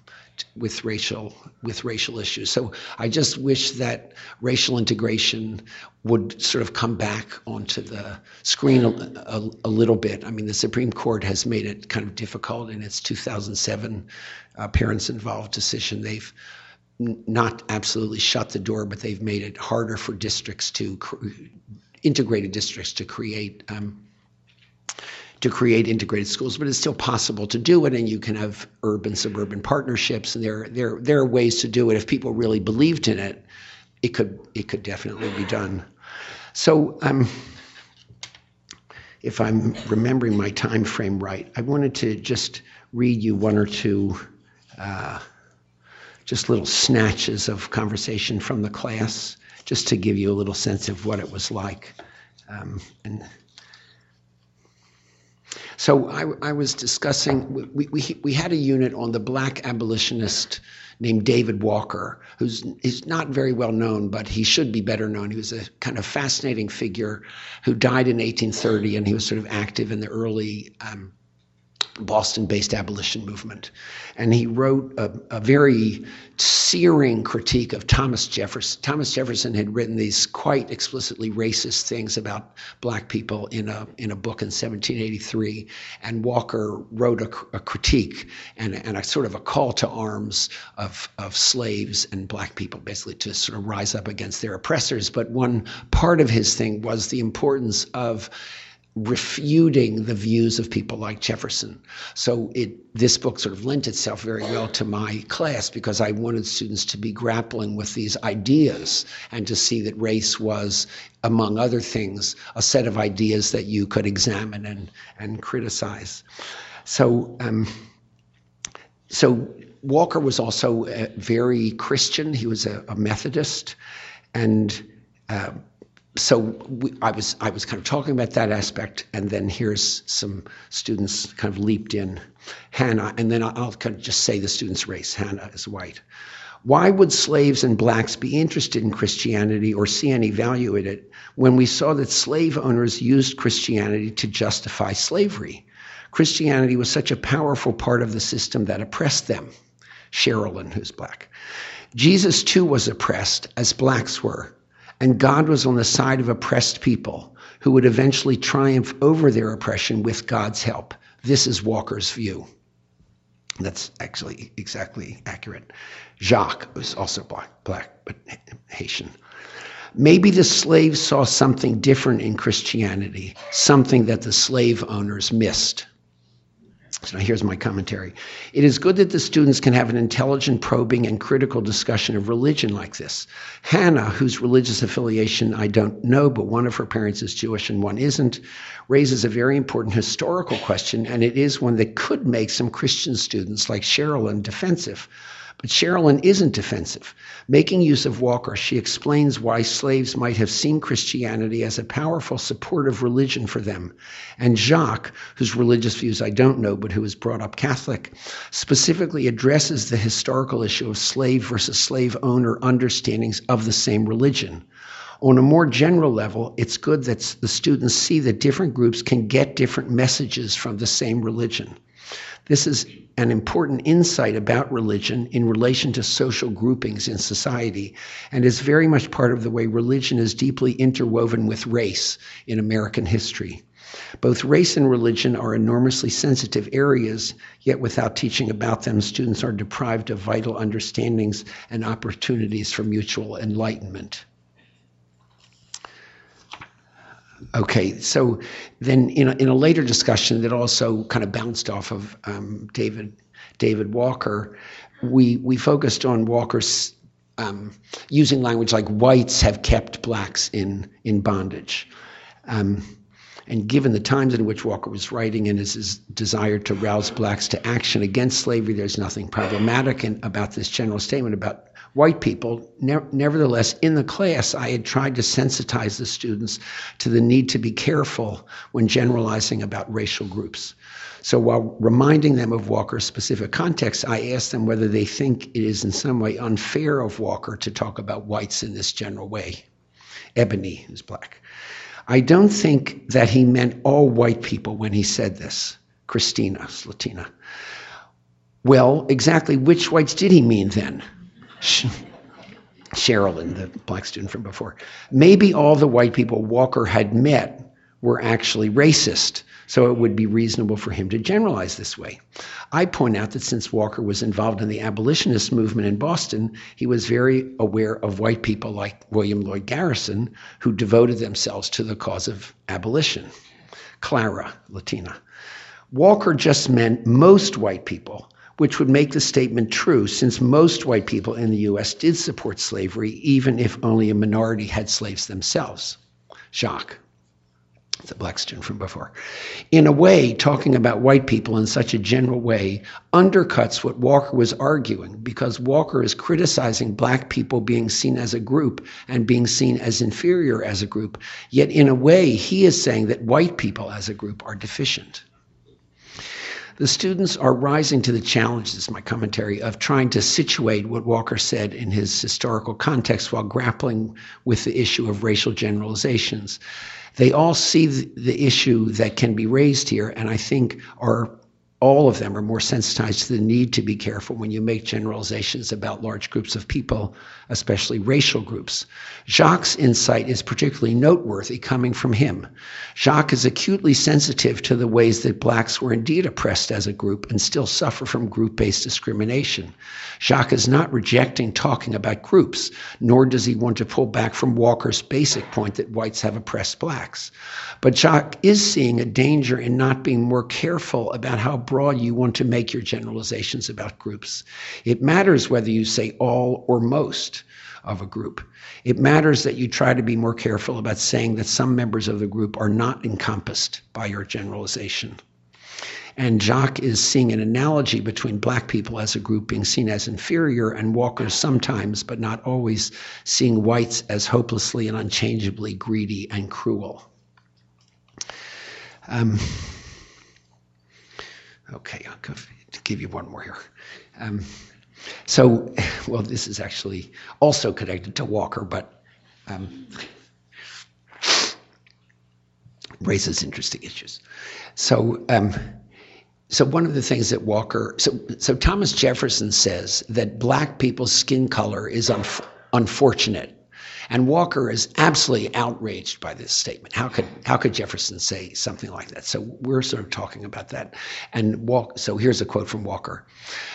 with racial with racial issues. So I just wish that racial integration would sort of come back onto the screen a, a, a little bit. I mean, the Supreme Court has made it kind of difficult in its 2007 uh, parents involved decision. They've not absolutely shut the door, but they've made it harder for districts to integrated districts to create um, to create integrated schools, but it's still possible to do it, and you can have urban suburban partnerships, and there there there are ways to do it. If people really believed in it, it could it could definitely be done. So, um, if I'm remembering my time frame right, I wanted to just read you one or two. Uh, just little snatches of conversation from the class, just to give you a little sense of what it was like. Um, and so I, I was discussing, we, we, we had a unit on the black abolitionist named David Walker, who's is not very well known, but he should be better known. He was a kind of fascinating figure who died in 1830, and he was sort of active in the early um, Boston based abolition movement. And he wrote a, a, very searing critique of Thomas Jefferson. Thomas Jefferson had written these quite explicitly racist things about black people in a, in a book in 1783. And Walker wrote a, a critique and, and a sort of a call to arms of, of slaves and black people, basically to sort of rise up against their oppressors. But one part of his thing was the importance of refuting the views of people like Jefferson. So it this book sort of lent itself very well to my class because I wanted students to be grappling with these ideas and to see that race was, among other things, a set of ideas that you could examine and and criticize. So um, so Walker was also very Christian. He was a, a Methodist, and uh, so we, I was I was kind of talking about that aspect, and then here's some students kind of leaped in. Hannah, and then I'll kind of just say the student's race. Hannah is white. Why would slaves and blacks be interested in Christianity or see any value in it when we saw that slave owners used Christianity to justify slavery? Christianity was such a powerful part of the system that oppressed them. Sherilyn, who's black. Jesus too was oppressed, as blacks were. And God was on the side of oppressed people who would eventually triumph over their oppression with God's help. This is Walker's view. That's actually exactly accurate. Jacques was also black, black but Haitian. Maybe the slaves saw something different in Christianity, something that the slave owners missed. So now here's my commentary. It is good that the students can have an intelligent, probing, and critical discussion of religion like this. Hannah, whose religious affiliation I don't know, but one of her parents is Jewish and one isn't, raises a very important historical question, and it is one that could make some Christian students like Sherilyn defensive. But Sherilyn isn't defensive. Making use of Walker, she explains why slaves might have seen Christianity as a powerful supportive religion for them. And Jacques, whose religious views I don't know, but who was brought up Catholic, specifically addresses the historical issue of slave versus slave owner understandings of the same religion. On a more general level, it's good that the students see that different groups can get different messages from the same religion. This is an important insight about religion in relation to social groupings in society and is very much part of the way religion is deeply interwoven with race in American history. Both race and religion are enormously sensitive areas, yet without teaching about them, students are deprived of vital understandings and opportunities for mutual enlightenment. Okay, so then in a, in a later discussion that also kind of bounced off of um, David David Walker, we we focused on Walker's um, using language like whites have kept blacks in in bondage. Um, and given the times in which Walker was writing and his, his, desire to rouse blacks to action against slavery, there's nothing problematic in, about this general statement about white people. Ne- nevertheless, in the class, I had tried to sensitize the students to the need to be careful when generalizing about racial groups. So while reminding them of Walker's specific context, I asked them whether they think it is in some way unfair of Walker to talk about whites in this general way. Ebony is black. I don't think that he meant all white people when he said this. Christina Latina. Well, exactly which whites did he mean then? Sherilyn, the black student from before. Maybe all the white people Walker had met were actually racist, so it would be reasonable for him to generalize this way. I point out that since Walker was involved in the abolitionist movement in Boston, he was very aware of white people like William Lloyd Garrison who devoted themselves to the cause of abolition. Clara, Latina. Walker just meant most white people which would make the statement true since most white people in the U.S. did support slavery, even if only a minority had slaves themselves. Jacques, the black student from before. In a way, talking about white people in such a general way undercuts what Walker was arguing because Walker is criticizing black people being seen as a group and being seen as inferior as a group. Yet, in a way, he is saying that white people as a group are deficient. The students are rising to the challenge, this is my commentary, of trying to situate what Walker said in his historical context while grappling with the issue of racial generalizations. They all see the issue that can be raised here, and I think are all of them are more sensitized to the need to be careful when you make generalizations about large groups of people, especially racial groups. Jacques' insight is particularly noteworthy coming from him. Jacques is acutely sensitive to the ways that blacks were indeed oppressed as a group and still suffer from group based discrimination. Jacques is not rejecting talking about groups, nor does he want to pull back from Walker's basic point that whites have oppressed blacks. But Jacques is seeing a danger in not being more careful about how broad you want to make your generalizations about groups. It matters whether you say all or most of a group. It matters that you try to be more careful about saying that some members of the group are not encompassed by your generalization. And Jacques is seeing an analogy between black people as a group being seen as inferior and Walker sometimes, but not always, seeing whites as hopelessly and unchangeably greedy and cruel. Um, Okay, I'll give you one more here. Um, so, well, this is actually also connected to Walker, but um, raises interesting issues. So, um, so one of the things that Walker, so so Thomas Jefferson says that black people's skin color is un- unfortunate, And Walker is absolutely outraged by this statement. How could how could Jefferson say something like that? So we're sort of talking about that. And Walk, so here's a quote from Walker: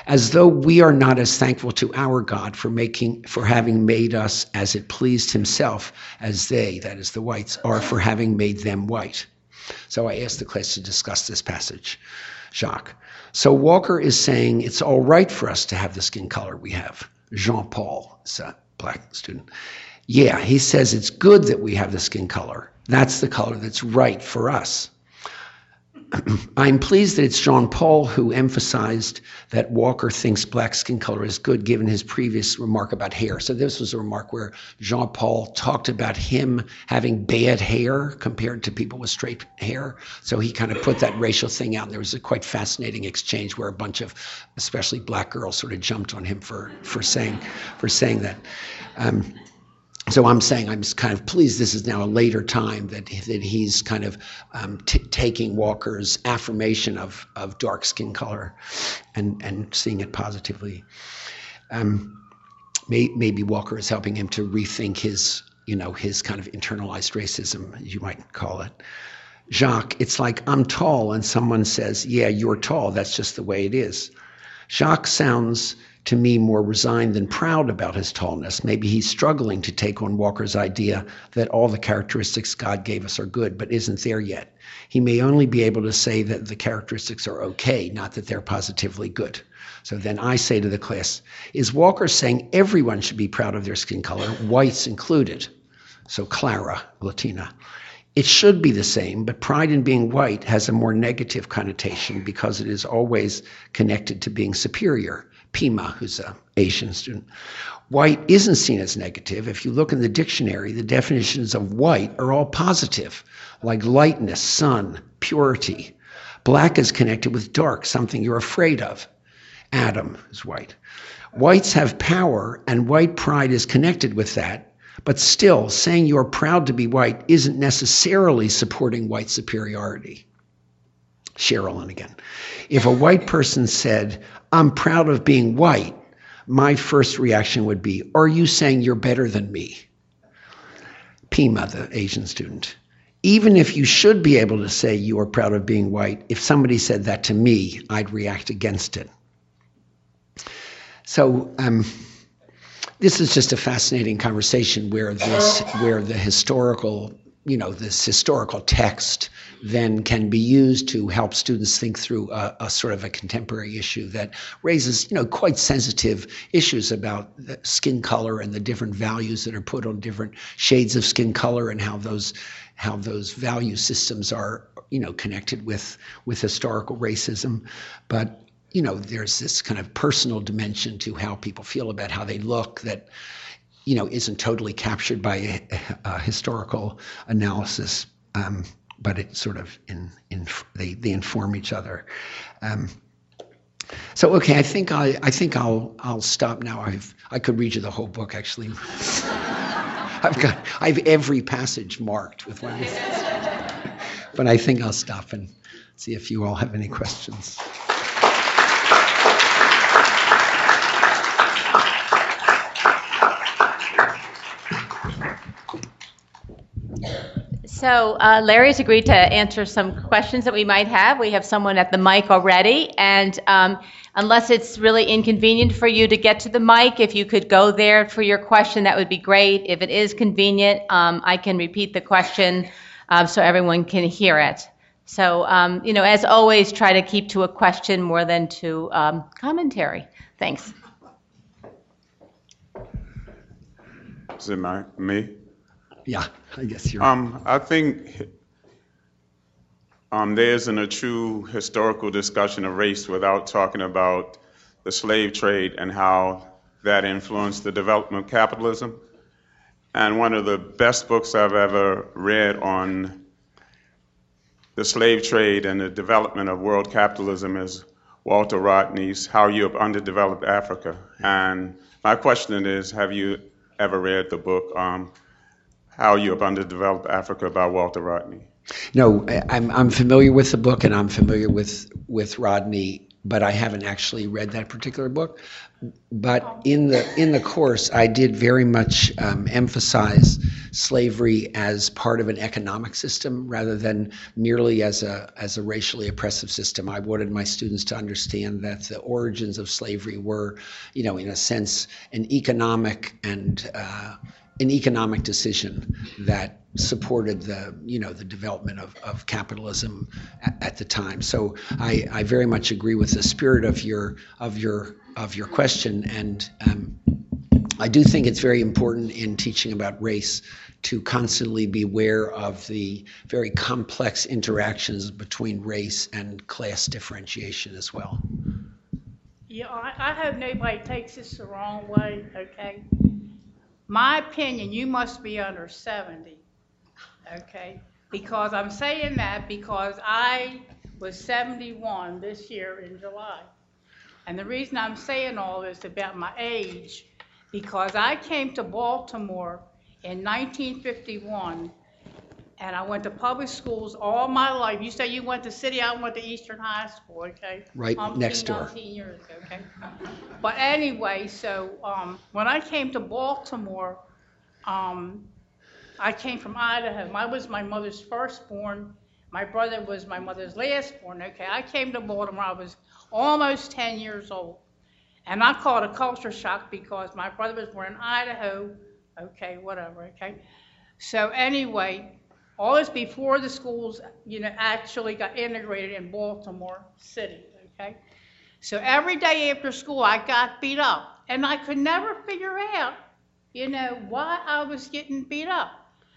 "As though we are not as thankful to our God for making for having made us as it pleased Himself as they, that is the whites, are for having made them white." So I asked the class to discuss this passage. Jacques. So Walker is saying it's all right for us to have the skin color we have. Jean Paul is a black student. Yeah, he says it's good that we have the skin color. That's the color that's right for us. I'm pleased that it's Jean Paul who emphasized that Walker thinks black skin color is good given his previous remark about hair. So this was a remark where Jean Paul talked about him having bad hair compared to people with straight hair. So he kind of put that racial thing out. And there was a quite fascinating exchange where a bunch of especially black girls sort of jumped on him for for saying for saying that. Um, so I'm saying I'm kind of pleased this is now a later time that that he's kind of um, t- taking Walker's affirmation of of dark skin color and and seeing it positively. Um, may, maybe Walker is helping him to rethink his you know his kind of internalized racism, you might call it. Jacques, it's like I'm tall and someone says, "Yeah, you're tall. That's just the way it is." Jacques sounds to me more resigned than proud about his tallness. Maybe he's struggling to take on Walker's idea that all the characteristics God gave us are good, but isn't there yet. He may only be able to say that the characteristics are okay, not that they're positively good. So then I say to the class, is Walker saying everyone should be proud of their skin color, whites included? So Clara, Latina. It should be the same, but pride in being white has a more negative connotation because it is always connected to being superior. Pima, who's an Asian student. White isn't seen as negative. If you look in the dictionary, the definitions of white are all positive, like lightness, sun, purity. Black is connected with dark, something you're afraid of. Adam is white. Whites have power, and white pride is connected with that. But still, saying you're proud to be white isn't necessarily supporting white superiority. Sherilyn again. If a white person said, I'm proud of being white, my first reaction would be, Are you saying you're better than me? Pima, the Asian student. Even if you should be able to say you are proud of being white, if somebody said that to me, I'd react against it. So, um, this is just a fascinating conversation where this, where the historical, you know, this historical text then can be used to help students think through a, a, sort of a contemporary issue that raises, you know, quite sensitive issues about skin color and the different values that are put on different shades of skin color and how those how those value systems are, you know, connected with with historical racism. But you know, there's this kind of personal dimension to how people feel about how they look that you know isn't totally captured by a, a historical analysis. Um, but it sort of in, in they, they inform each other. Um, so okay, I think I I think I'll I'll stop now. I've I could read you the whole book actually. I've got I have every passage marked with one. but I think I'll stop and see if you all have any questions. So uh, Larry's agreed to answer some questions that we might have. We have someone at the mic already, and um, unless it's really inconvenient for you to get to the mic, if you could go there for your question, that would be great. If it is convenient, um, I can repeat the question uh, so everyone can hear it. So, um, you know, as always, try to keep to a question more than to um, commentary. Thanks. Is it my, me? Yeah, I guess you're. Um, I think um, there isn't a true historical discussion of race without talking about the slave trade and how that influenced the development of capitalism. And one of the best books I've ever read on the slave trade and the development of world capitalism is Walter Rodney's How Europe Underdeveloped Africa. And my question is Have you ever read the book? Um, how You Europe Underdeveloped Africa by Walter Rodney. No, I'm, I'm familiar with the book and I'm familiar with, with Rodney but I haven't actually read that particular book. But in the in the course, I did very much um, emphasize slavery as part of an economic system rather than merely as a as a racially oppressive system. I wanted my students to understand that the origins of slavery were, you know, in a sense, an economic and uh, an economic decision that supported the you know the development of, of capitalism at, at the time. So I, I very much agree with the spirit of your of your of your question, and um, I do think it's very important in teaching about race to constantly be aware of the very complex interactions between race and class differentiation as well. Yeah, I, I hope nobody takes this the wrong way, okay? My opinion, you must be under 70, okay? Because I'm saying that because I was 71 this year in July. And the reason I'm saying all this about my age, because I came to Baltimore in 1951 and I went to public schools all my life. You say you went to City, I went to Eastern High School, okay? Right Umpteen, next door. umpteen years ago, okay? But anyway, so um, when I came to Baltimore, um, I came from Idaho. I was my mother's firstborn. My brother was my mother's lastborn, okay? I came to Baltimore, I was almost 10 years old. And I call it a culture shock because my brother was born in Idaho, okay, whatever, okay? So anyway, all this before the schools, you know, actually got integrated in Baltimore City, okay? So every day after school, I got beat up, and I could never figure out, you know, why I was getting beat up.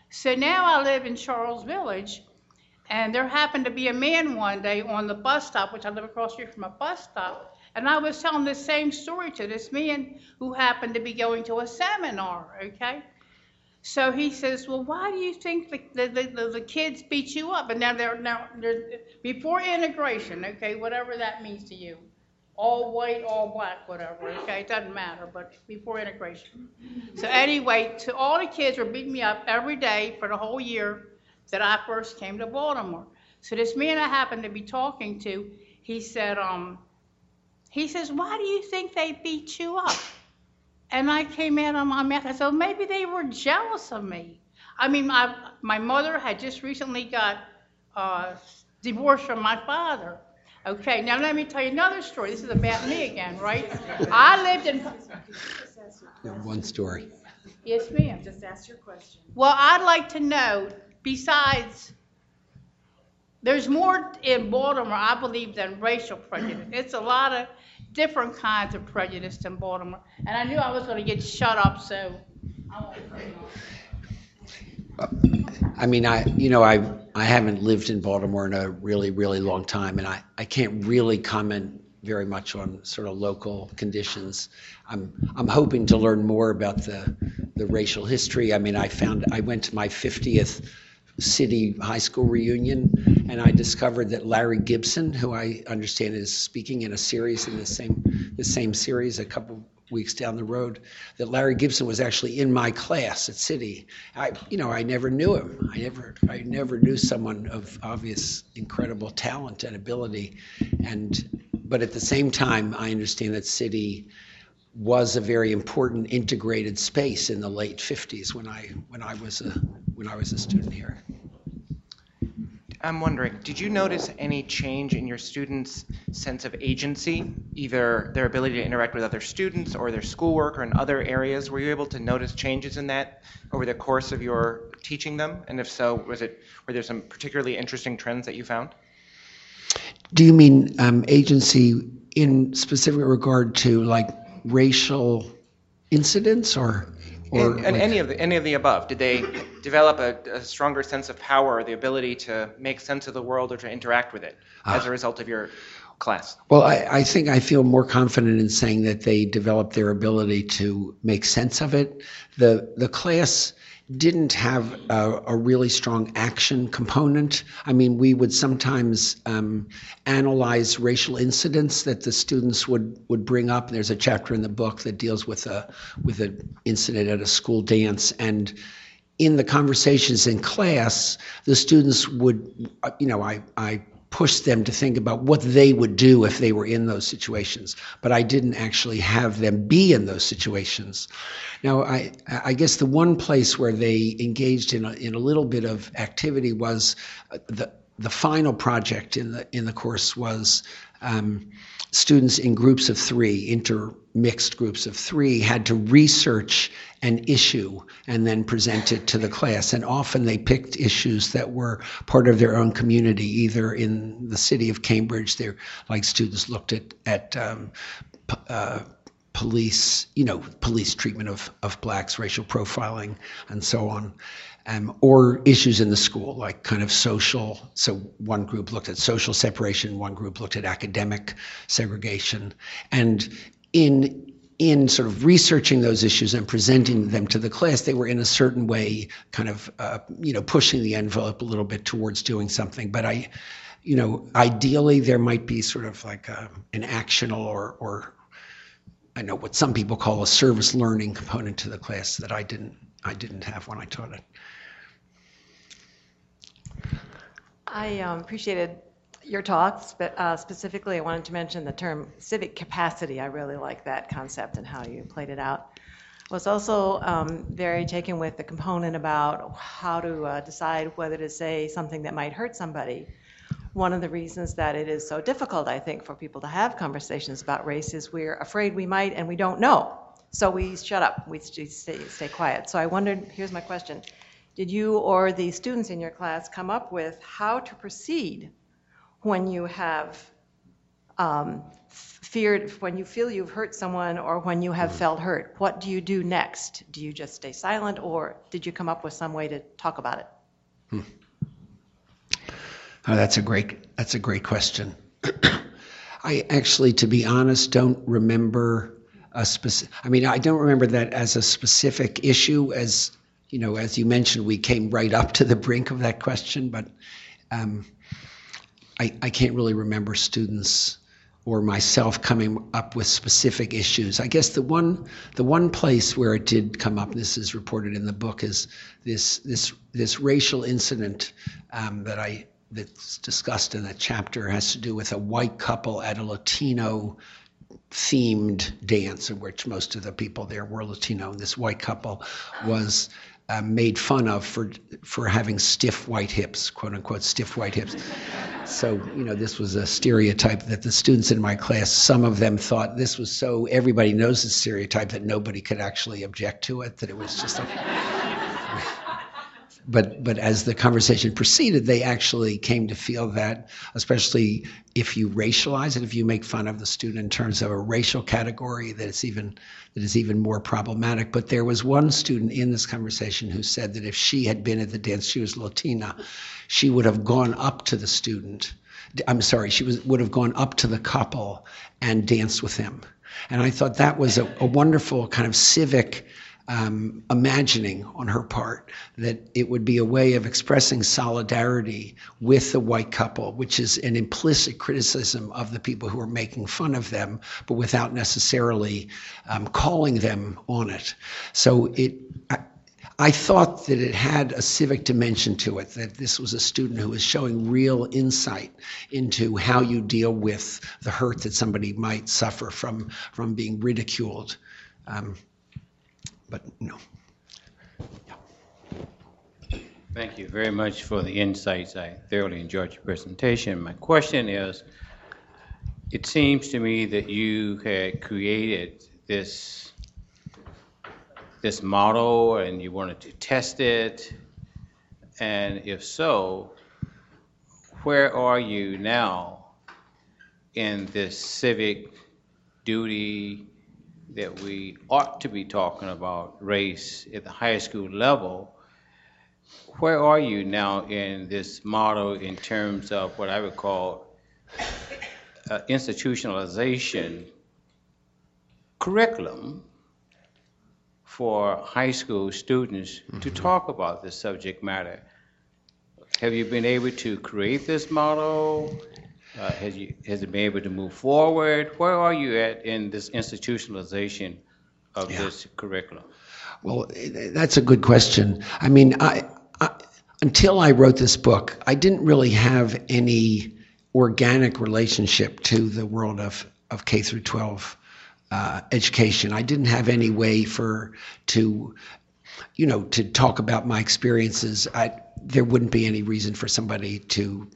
So now I live in Charles Village, and there happened to be a man one day on the bus stop, which I live across the street from a bus stop, and I was telling the same story to this man who happened to be going to a seminar, okay? So he says, "Well, why do you think the, the, the, the kids beat you up?" And now they're now they're before integration, okay, whatever that means to you, all white, all black, whatever, okay, it doesn't matter, but before integration. So anyway, to all the kids were beating me up every day for the whole year that I first came to Baltimore. So this man I happened to be talking to, he said, um, he says, "Why do you think they beat you up?" And I came out on my mouth. I said, maybe they were jealous of me. I mean, my, my mother had just recently got uh, divorced from my father. Okay, now let me tell you another story. This is about me again, right? I lived in. One story. Yes, ma'am. Just ask your question. Well, I'd like to know, besides, there's more in Baltimore, I believe, than racial prejudice. It's a lot of different kinds of prejudice in Baltimore. And I knew I was going to get shut up, so say. Uh, I mean, I you know I I haven't lived in Baltimore in a really really long time, and I I can't really comment very much on sort of local conditions. I'm I'm hoping to learn more about the the racial history. I mean, I found I went to my 50th city high school reunion, and I discovered that Larry Gibson, who I understand is speaking in a series in the same the same series a couple weeks down the road, that Larry Gibson was actually in my class at City. I, you know, I never knew him. I never, I never knew someone of obvious incredible talent and ability, and but at the same time, I understand that City was a very important integrated space in the late 50s when I when I was a when I was a student here. I'm wondering, did you notice any change in your students' sense of agency, either their ability to interact with other students or their schoolwork or in other areas? Were you able to notice changes in that over the course of your teaching them? And if so, was it were there some particularly interesting trends that you found? Do you mean um, agency in specific regard to like racial incidents or? Or and, and like- any of the any of the above, did they develop a, a stronger sense of power or the ability to make sense of the world or to interact with it as a ah. result of your class? Well, I, I think I feel more confident in saying that they developed their ability to make sense of it. The the class didn't have a, a really strong action component. I mean, we would sometimes um, analyze racial incidents that the students would, would bring up. There's a chapter in the book that deals with a with an incident at a school dance, and in the conversations in class, the students would, you know, I I push them to think about what they would do if they were in those situations. But I didn't actually have them be in those situations. Now, I, I guess the one place where they engaged in a, in a little bit of activity was uh, the the final project in the in the course was um, students in groups of three, intermixed groups of three, had to research an issue and then present it to the class. And often they picked issues that were part of their own community, either in the city of Cambridge, they're like students looked at at um, uh, police, you know, police treatment of, of blacks, racial profiling, and so on um, or issues in the school, like kind of social. So one group looked at social separation, one group looked at academic segregation, and in in sort of researching those issues and presenting them to the class, they were in a certain way kind of uh, you know pushing the envelope a little bit towards doing something. But I, you know, ideally there might be sort of like a, an actional or or I know what some people call a service learning component to the class that I didn't I didn't have when I taught it. I um, appreciated your talks, but uh, specifically, I wanted to mention the term civic capacity. I really like that concept and how you played it out. I was also um, very taken with the component about how to uh, decide whether to say something that might hurt somebody. One of the reasons that it is so difficult, I think, for people to have conversations about race is we're afraid we might and we don't know. So we shut up, we stay, stay quiet. So I wondered here's my question did you or the students in your class come up with how to proceed when you have um, feared, when you feel you've hurt someone or when you have felt hurt? What do you do next? Do you just stay silent or did you come up with some way to talk about it? Hmm. Oh, that's a great that's a great question. I actually, to be honest, don't remember a specific. I mean, I don't remember that as a specific issue as you know, as you mentioned, we came right up to the brink of that question, but um, I, I can't really remember students or myself coming up with specific issues. I guess the one the one place where it did come up, and this is reported in the book, is this this this racial incident um, that I that's discussed in that chapter has to do with a white couple at a Latino themed dance in which most of the people there were Latino. And this white couple was uh, made fun of for for having stiff white hips, quote unquote stiff white hips. So you know this was a stereotype that the students in my class, some of them thought this was so everybody knows the stereotype that nobody could actually object to it. That it was just. A, but but as the conversation proceeded, they actually came to feel that, especially if you racialize it, if you make fun of the student in terms of a racial category, that it's even that is even more problematic. But there was one student in this conversation who said that if she had been at the dance, she was Latina, she would have gone up to the student. I'm sorry, she was would have gone up to the couple and danced with him. And I thought that was a, a wonderful kind of civic um, imagining on her part that it would be a way of expressing solidarity with the white couple, which is an implicit criticism of the people who are making fun of them, but without necessarily um, calling them on it. So it. I, I thought that it had a civic dimension to it, that this was a student who was showing real insight into how you deal with the hurt that somebody might suffer from, from being ridiculed. Um, but no. Thank you very much for the insights. I thoroughly enjoyed your presentation. My question is, it seems to me that you had created this this model and you wanted to test it. And if so, where are you now in this civic duty that we ought to be talking about race at the high school level, where are you now in this model in terms of what I would call uh, institutionalization curriculum for high school students mm-hmm. to talk about this subject matter? Have you been able to create this model? Uh, has, you, has it been able to move forward? Where are you at in this institutionalization of yeah. this curriculum? Well, that's a good question. I mean, I, I, until I wrote this book, I didn't really have any organic relationship to the world of, of K through 12 uh, education. I didn't have any way for to, you know, to talk about my experiences. I, there wouldn't be any reason for somebody to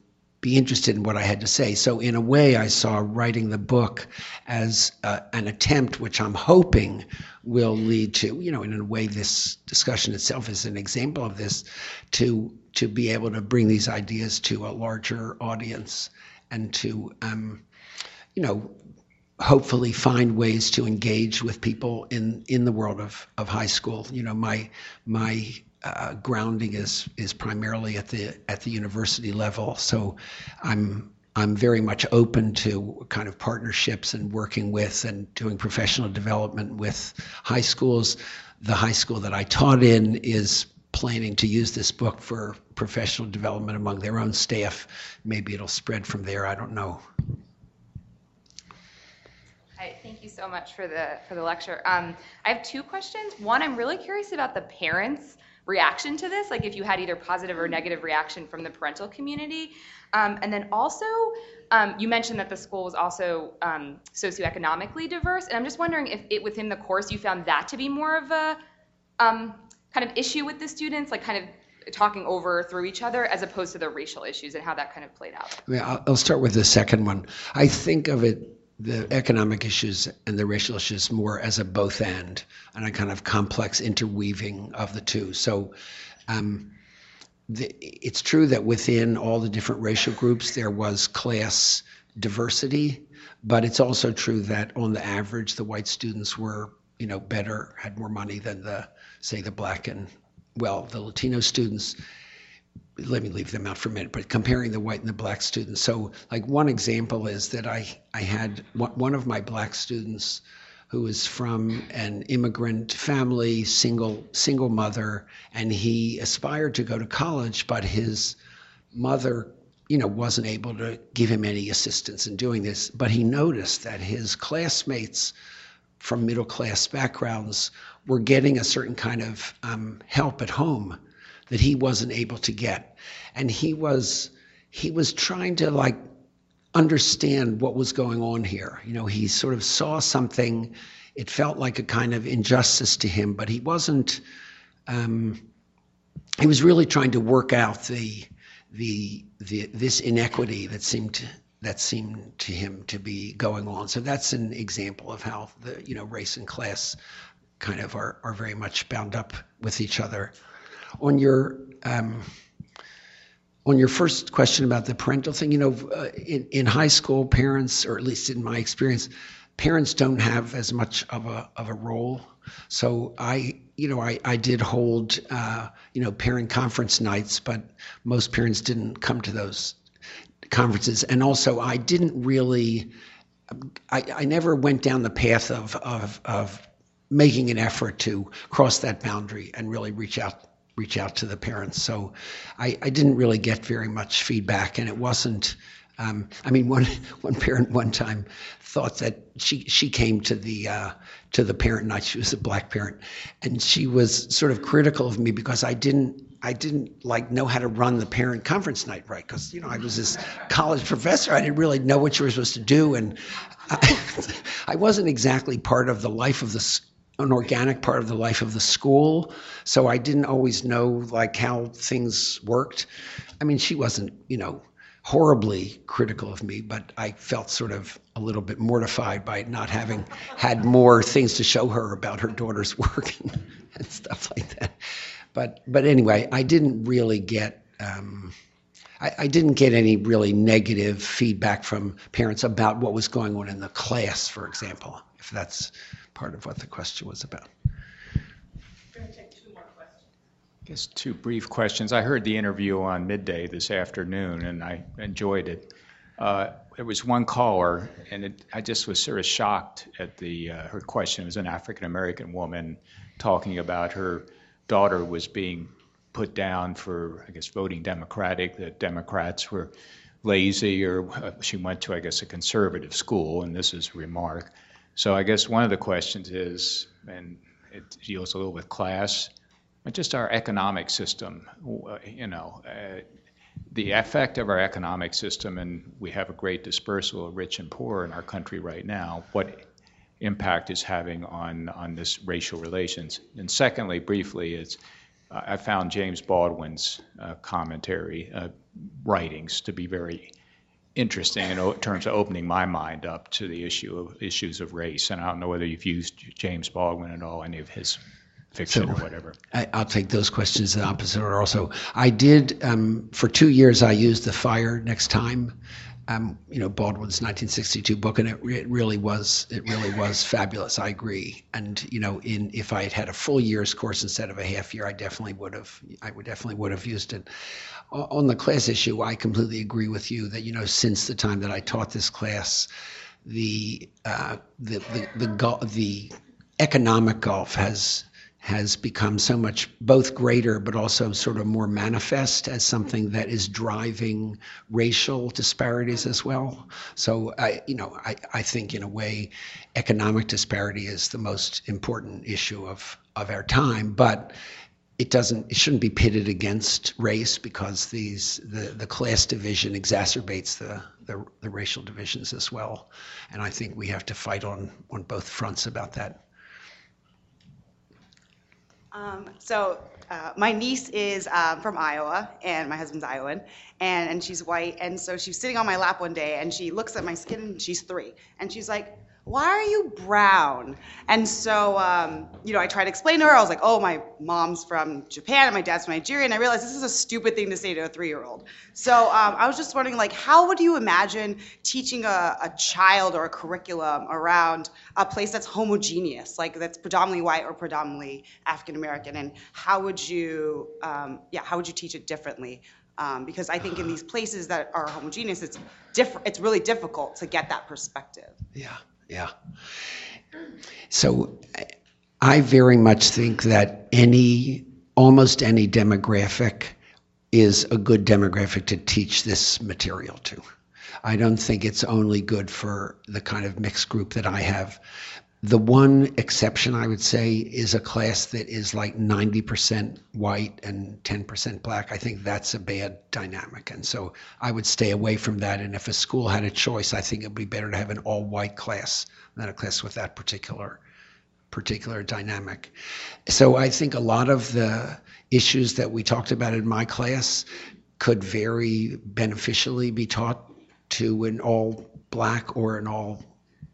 be interested in what I had to say. So in a way, I saw writing the book as uh, an attempt, which I'm hoping will lead to, you know, in a way, this discussion itself is an example of this, to to be able to bring these ideas to a larger audience and to, um, you know, hopefully find ways to engage with people in in the world of of high school. You know, my my uh, grounding is is primarily at the at the university level, so I'm I'm very much open to kind of partnerships and working with and doing professional development with high schools. The high school that I taught in is planning to use this book for professional development among their own staff. Maybe it'll spread from there. I don't know. Hi, thank you so much for the for the lecture. Um, I have two questions. One, I'm really curious about the parents' reaction to this, like if you had either positive or negative reaction from the parental community. Um, and then also, um, you mentioned that the school was also um, socioeconomically diverse, and I'm just wondering if it within the course you found that to be more of a um, kind of issue with the students, like kind of talking over through each other, as opposed to the racial issues and how that kind of played out. I mean, I'll, I'll start with the second one. I think of it the economic issues and the racial issues more as a both end and a kind of complex interweaving of the two. So um, the, it's true that within all the different racial groups there was class diversity, but it's also true that on the average the white students were you know better, had more money than the say the black and well the Latino students let me leave them out for a minute, but comparing the white and the black students. So, like one example is that I I had one of my black students who was from an immigrant family, single single mother, and he aspired to go to college, but his mother, you know, wasn't able to give him any assistance in doing this. But he noticed that his classmates from middle class backgrounds were getting a certain kind of um, help at home that he wasn't able to get. And he was he was trying to like understand what was going on here. You know, he sort of saw something. It felt like a kind of injustice to him, but he wasn't. Um, he was really trying to work out the the the this inequity that seemed to, that seemed to him to be going on. So that's an example of how the you know race and class kind of are are very much bound up with each other on your um, on your first question about the parental thing, you know, uh, in, in high school, parents, or at least in my experience, parents don't have as much of a of a role. So I, you know, I, I did hold, uh, you know, parent conference nights, but most parents didn't come to those conferences. And also, I didn't really, I, I never went down the path of, of, of making an effort to cross that boundary and really reach out reach out to the parents. So I, I didn't really get very much feedback, and it wasn't. Um, I mean, one one parent one time thought that she she came to the uh, to the parent night. She was a black parent, and she was sort of critical of me because I didn't I didn't like know how to run the parent conference night right because you know I was this college professor. I didn't really know what you were supposed to do, and I, I wasn't exactly part of the life of the an organic part of the life of the school. So I didn't always know like how things worked. I mean, she wasn't, you know, horribly critical of me, but I felt sort of a little bit mortified by not having had more things to show her about her daughter's work and, and stuff like that. But but anyway, I didn't really get. Um, I, I didn't get any really negative feedback from parents about what was going on in the class, for example, if that's part of what the question was about. I guess two brief questions. I heard the interview on midday this afternoon, and I enjoyed it. Uh, there was one caller, and it, I just was sort of shocked at the uh, her question. It was an African American woman talking about her daughter was being put down for, I guess, voting Democratic. That Democrats were lazy, or uh, she went to, I guess, a conservative school, and this is a remark. So I guess one of the questions is, and it deals a little with class, but just our economic system. You know, uh, the effect of our economic system, and we have a great dispersal of rich and poor in our country right now, what impact is having on, on this racial relations. And secondly, briefly, is uh, I found James Baldwin's uh, commentary uh, writings to be very interesting in o- terms of opening my mind up to the issue of issues of race. And I don't know whether you've used James Baldwin at all, any of his fiction or whatever. I, I'll take those questions in opposite order also. I did, um, for two years, I used The Fire Next Time, um, you know, Baldwin's 1962 book, and it, it really was, it really was fabulous. I agree. And, you know, in, if I had had a full year's course instead of a half year, I definitely would have, I would definitely would have used it. On the class issue, I completely agree with you that, you know, since the time that I taught this class, the, uh, the, the, the, gul- the economic gulf has has become so much both greater but also sort of more manifest as something that is driving racial disparities as well. So I you know I, I think in a way economic disparity is the most important issue of, of our time, but it doesn't it shouldn't be pitted against race because these the, the class division exacerbates the, the, the racial divisions as well. And I think we have to fight on, on both fronts about that. Um, so uh, my niece is um, from Iowa, and my husband's Iowan, and, and she's white. And so she's sitting on my lap one day, and she looks at my skin, and she's three, and she's like, "Why are you brown?" And so, um, you know, I tried to explain to her. I was like, "Oh, my mom's from Japan, and my dad's from Nigeria," and I realized this is a stupid thing to say to a three-year-old. So um, I was just wondering, like, how would you imagine teaching a, a child or a curriculum around a place that's homogeneous, like that's predominantly white or predominantly African American, and how would you, um, yeah, how would you teach it differently? Um, because I think in these places that are homogeneous, it's diff- it's really difficult to get that perspective. Yeah, yeah. So I- very much think that any, almost any demographic is a good demographic to teach this material to. I don't think it's only good for the kind of mixed group that I have. The one exception I would say is a class that is like 90% white and 10% black. I think that's a bad dynamic. And so I would stay away from that. And if a school had a choice, I think it would be better to have an all white class than a class with that particular particular dynamic. So I think a lot of the issues that we talked about in my class could very beneficially be taught to an all black or an all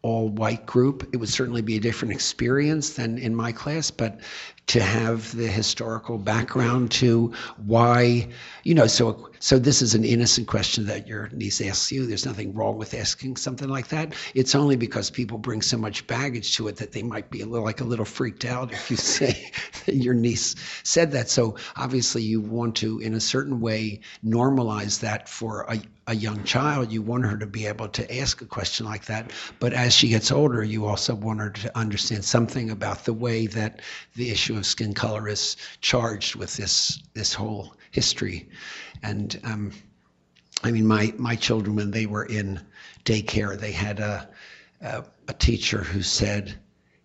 all white group. It would certainly be a different experience than in my class, but to have the historical background to why, you know, so so this is an innocent question that your niece asks you. There's nothing wrong with asking something like that. It's only because people bring so much baggage to it that they might be a little like a little freaked out if you say that your niece said that. So obviously you want to, in a certain way, normalize that for a, a young child. You want her to be able to ask a question like that. But as she gets older, you also want her to understand something about the way that the issue of skin color is charged with this this whole history. And um, I mean, my my children when they were in daycare, they had a a, a teacher who said,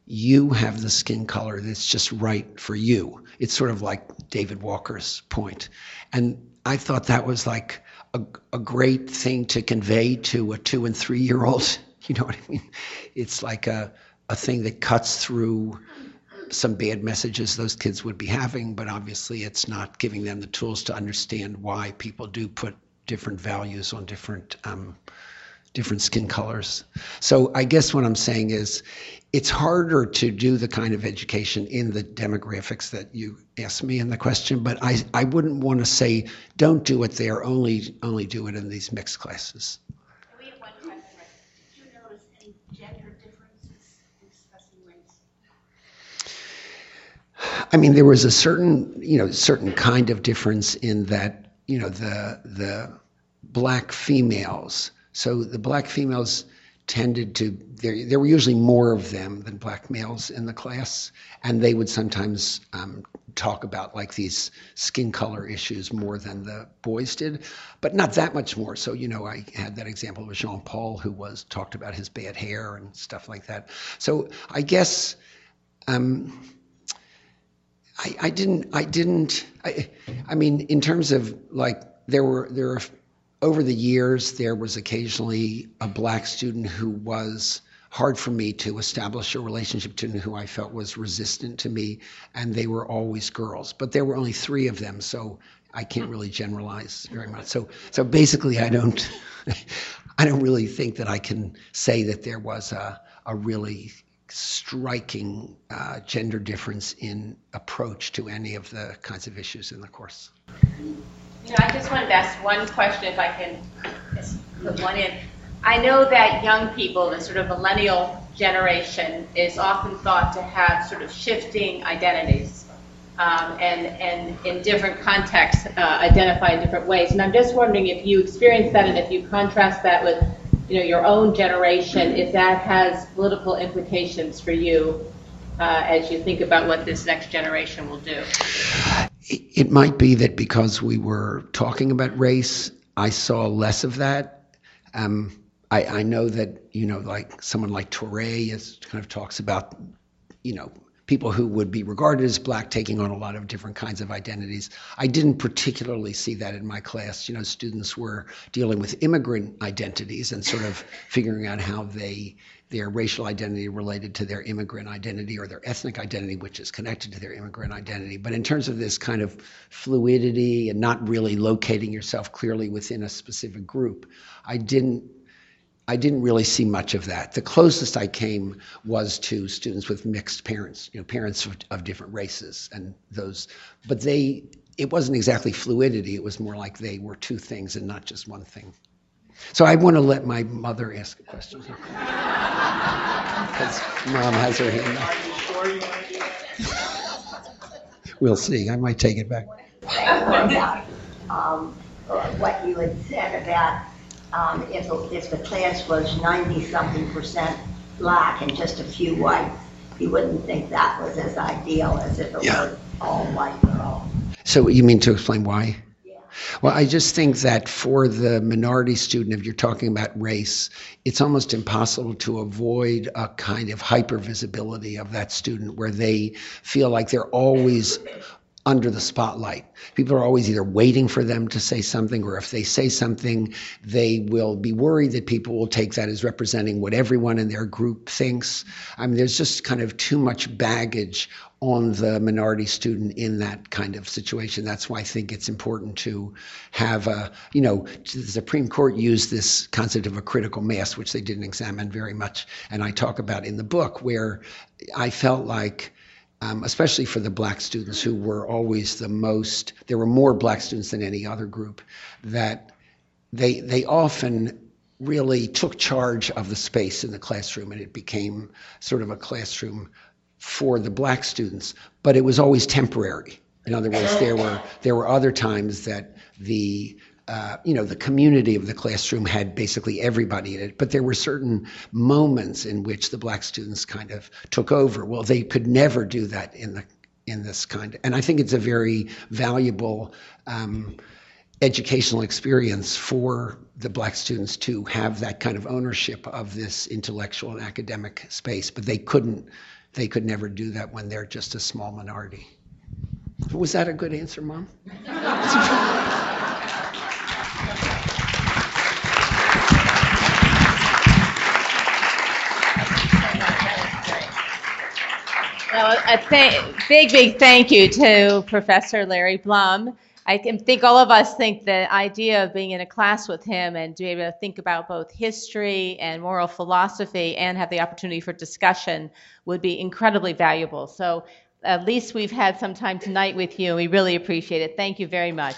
"You have the skin color that's just right for you." It's sort of like David Walker's point, and I thought that was like a, a great thing to convey to a two and three year old. You know what I mean? It's like a a thing that cuts through some bad messages those kids would be having, but obviously it's not giving them the tools to understand why people do put different values on different um, different skin colors. So I guess what I'm saying is it's harder to do the kind of education in the demographics that you asked me in the question, but I, I wouldn't want to say don't do it there, only only do it in these mixed classes. We have one question. Did you notice any gender differences in discussing race? I mean, there was a certain, you know, certain kind of difference in that, you know, the the black females. So the black females tended to there there were usually more of them than black males in the class, and they would sometimes um, talk about like these skin color issues more than the boys did, but not that much more. So you know, I had that example with Jean Paul, who was talked about his bad hair and stuff like that. So I guess. Um, I, I didn't I didn't I, I mean in terms of like there were there were over the years there was occasionally a black student who was hard for me to establish a relationship to who I felt was resistant to me, and they were always girls. But there were only three of them, so I can't really generalize very much. So so basically, I don't I don't really think that I can say that there was a a really striking uh, gender difference in approach to any of the kinds of issues in the course. You know, I just wanted to ask one question, if I can put one in. I know that young people, the sort of millennial generation, is often thought to have sort of shifting identities. Um, and, and in different contexts, uh, identify in different ways. And I'm just wondering if you experience that and if you contrast that with, you know, your own generation, if that has political implications for you uh, as you think about what this next generation will do. It might be that because we were talking about race, I saw less of that. Um, I, I, know that you know, like someone like Touré is kind of talks about, you know, people who would be regarded as black taking on a lot of different kinds of identities. I didn't particularly see that in my class. You know, students were dealing with immigrant identities and sort of figuring out how they their racial identity related to their immigrant identity or their ethnic identity, which is connected to their immigrant identity. But in terms of this kind of fluidity and not really locating yourself clearly within a specific group, I didn't I didn't really see much of that. The closest I came was to students with mixed parents, you know, parents of, of different races and those, but they, it wasn't exactly fluidity. It was more like they were two things and not just one thing. So I want to let my mother ask a question. Because mom has her hand up. we'll see. I might take it back. um, what you had said about um, if, if the class was 90 something percent black and just a few white, you wouldn't think that was as ideal as if it yeah. were all white girls. So you mean to explain why? Well, I just think that for the minority student, if you're talking about race, it's almost impossible to avoid a kind of hypervisibility of that student where they feel like they're always under the spotlight. People are always either waiting for them to say something, or if they say something, they will be worried that people will take that as representing what everyone in their group thinks. I mean, there's just kind of too much baggage on the minority student in that kind of situation. That's why I think it's important to have a, you know, the Supreme Court used this concept of a critical mass, which they didn't examine very much. And I talk about in the book where I felt like um, especially for the black students who were always the most, there were more black students than any other group, that they, they often really took charge of the space in the classroom and it became sort of a classroom for the black students, but it was always temporary. In other words, there were there were other times that the uh, you know, the community of the classroom had basically everybody in it, but there were certain moments in which the black students kind of took over. Well, they could never do that in the in this kind, of, and I think it's a very valuable. Um, educational experience for the black students to have that kind of ownership of this intellectual and academic space but they couldn't they could never do that when they're just a small minority was that a good answer mom A th- big, big thank you to Professor Larry Blum. I think all of us think the idea of being in a class with him and to be able to think about both history and moral philosophy and have the opportunity for discussion would be incredibly valuable. So at least we've had some time tonight with you, and we really appreciate it. Thank you very much.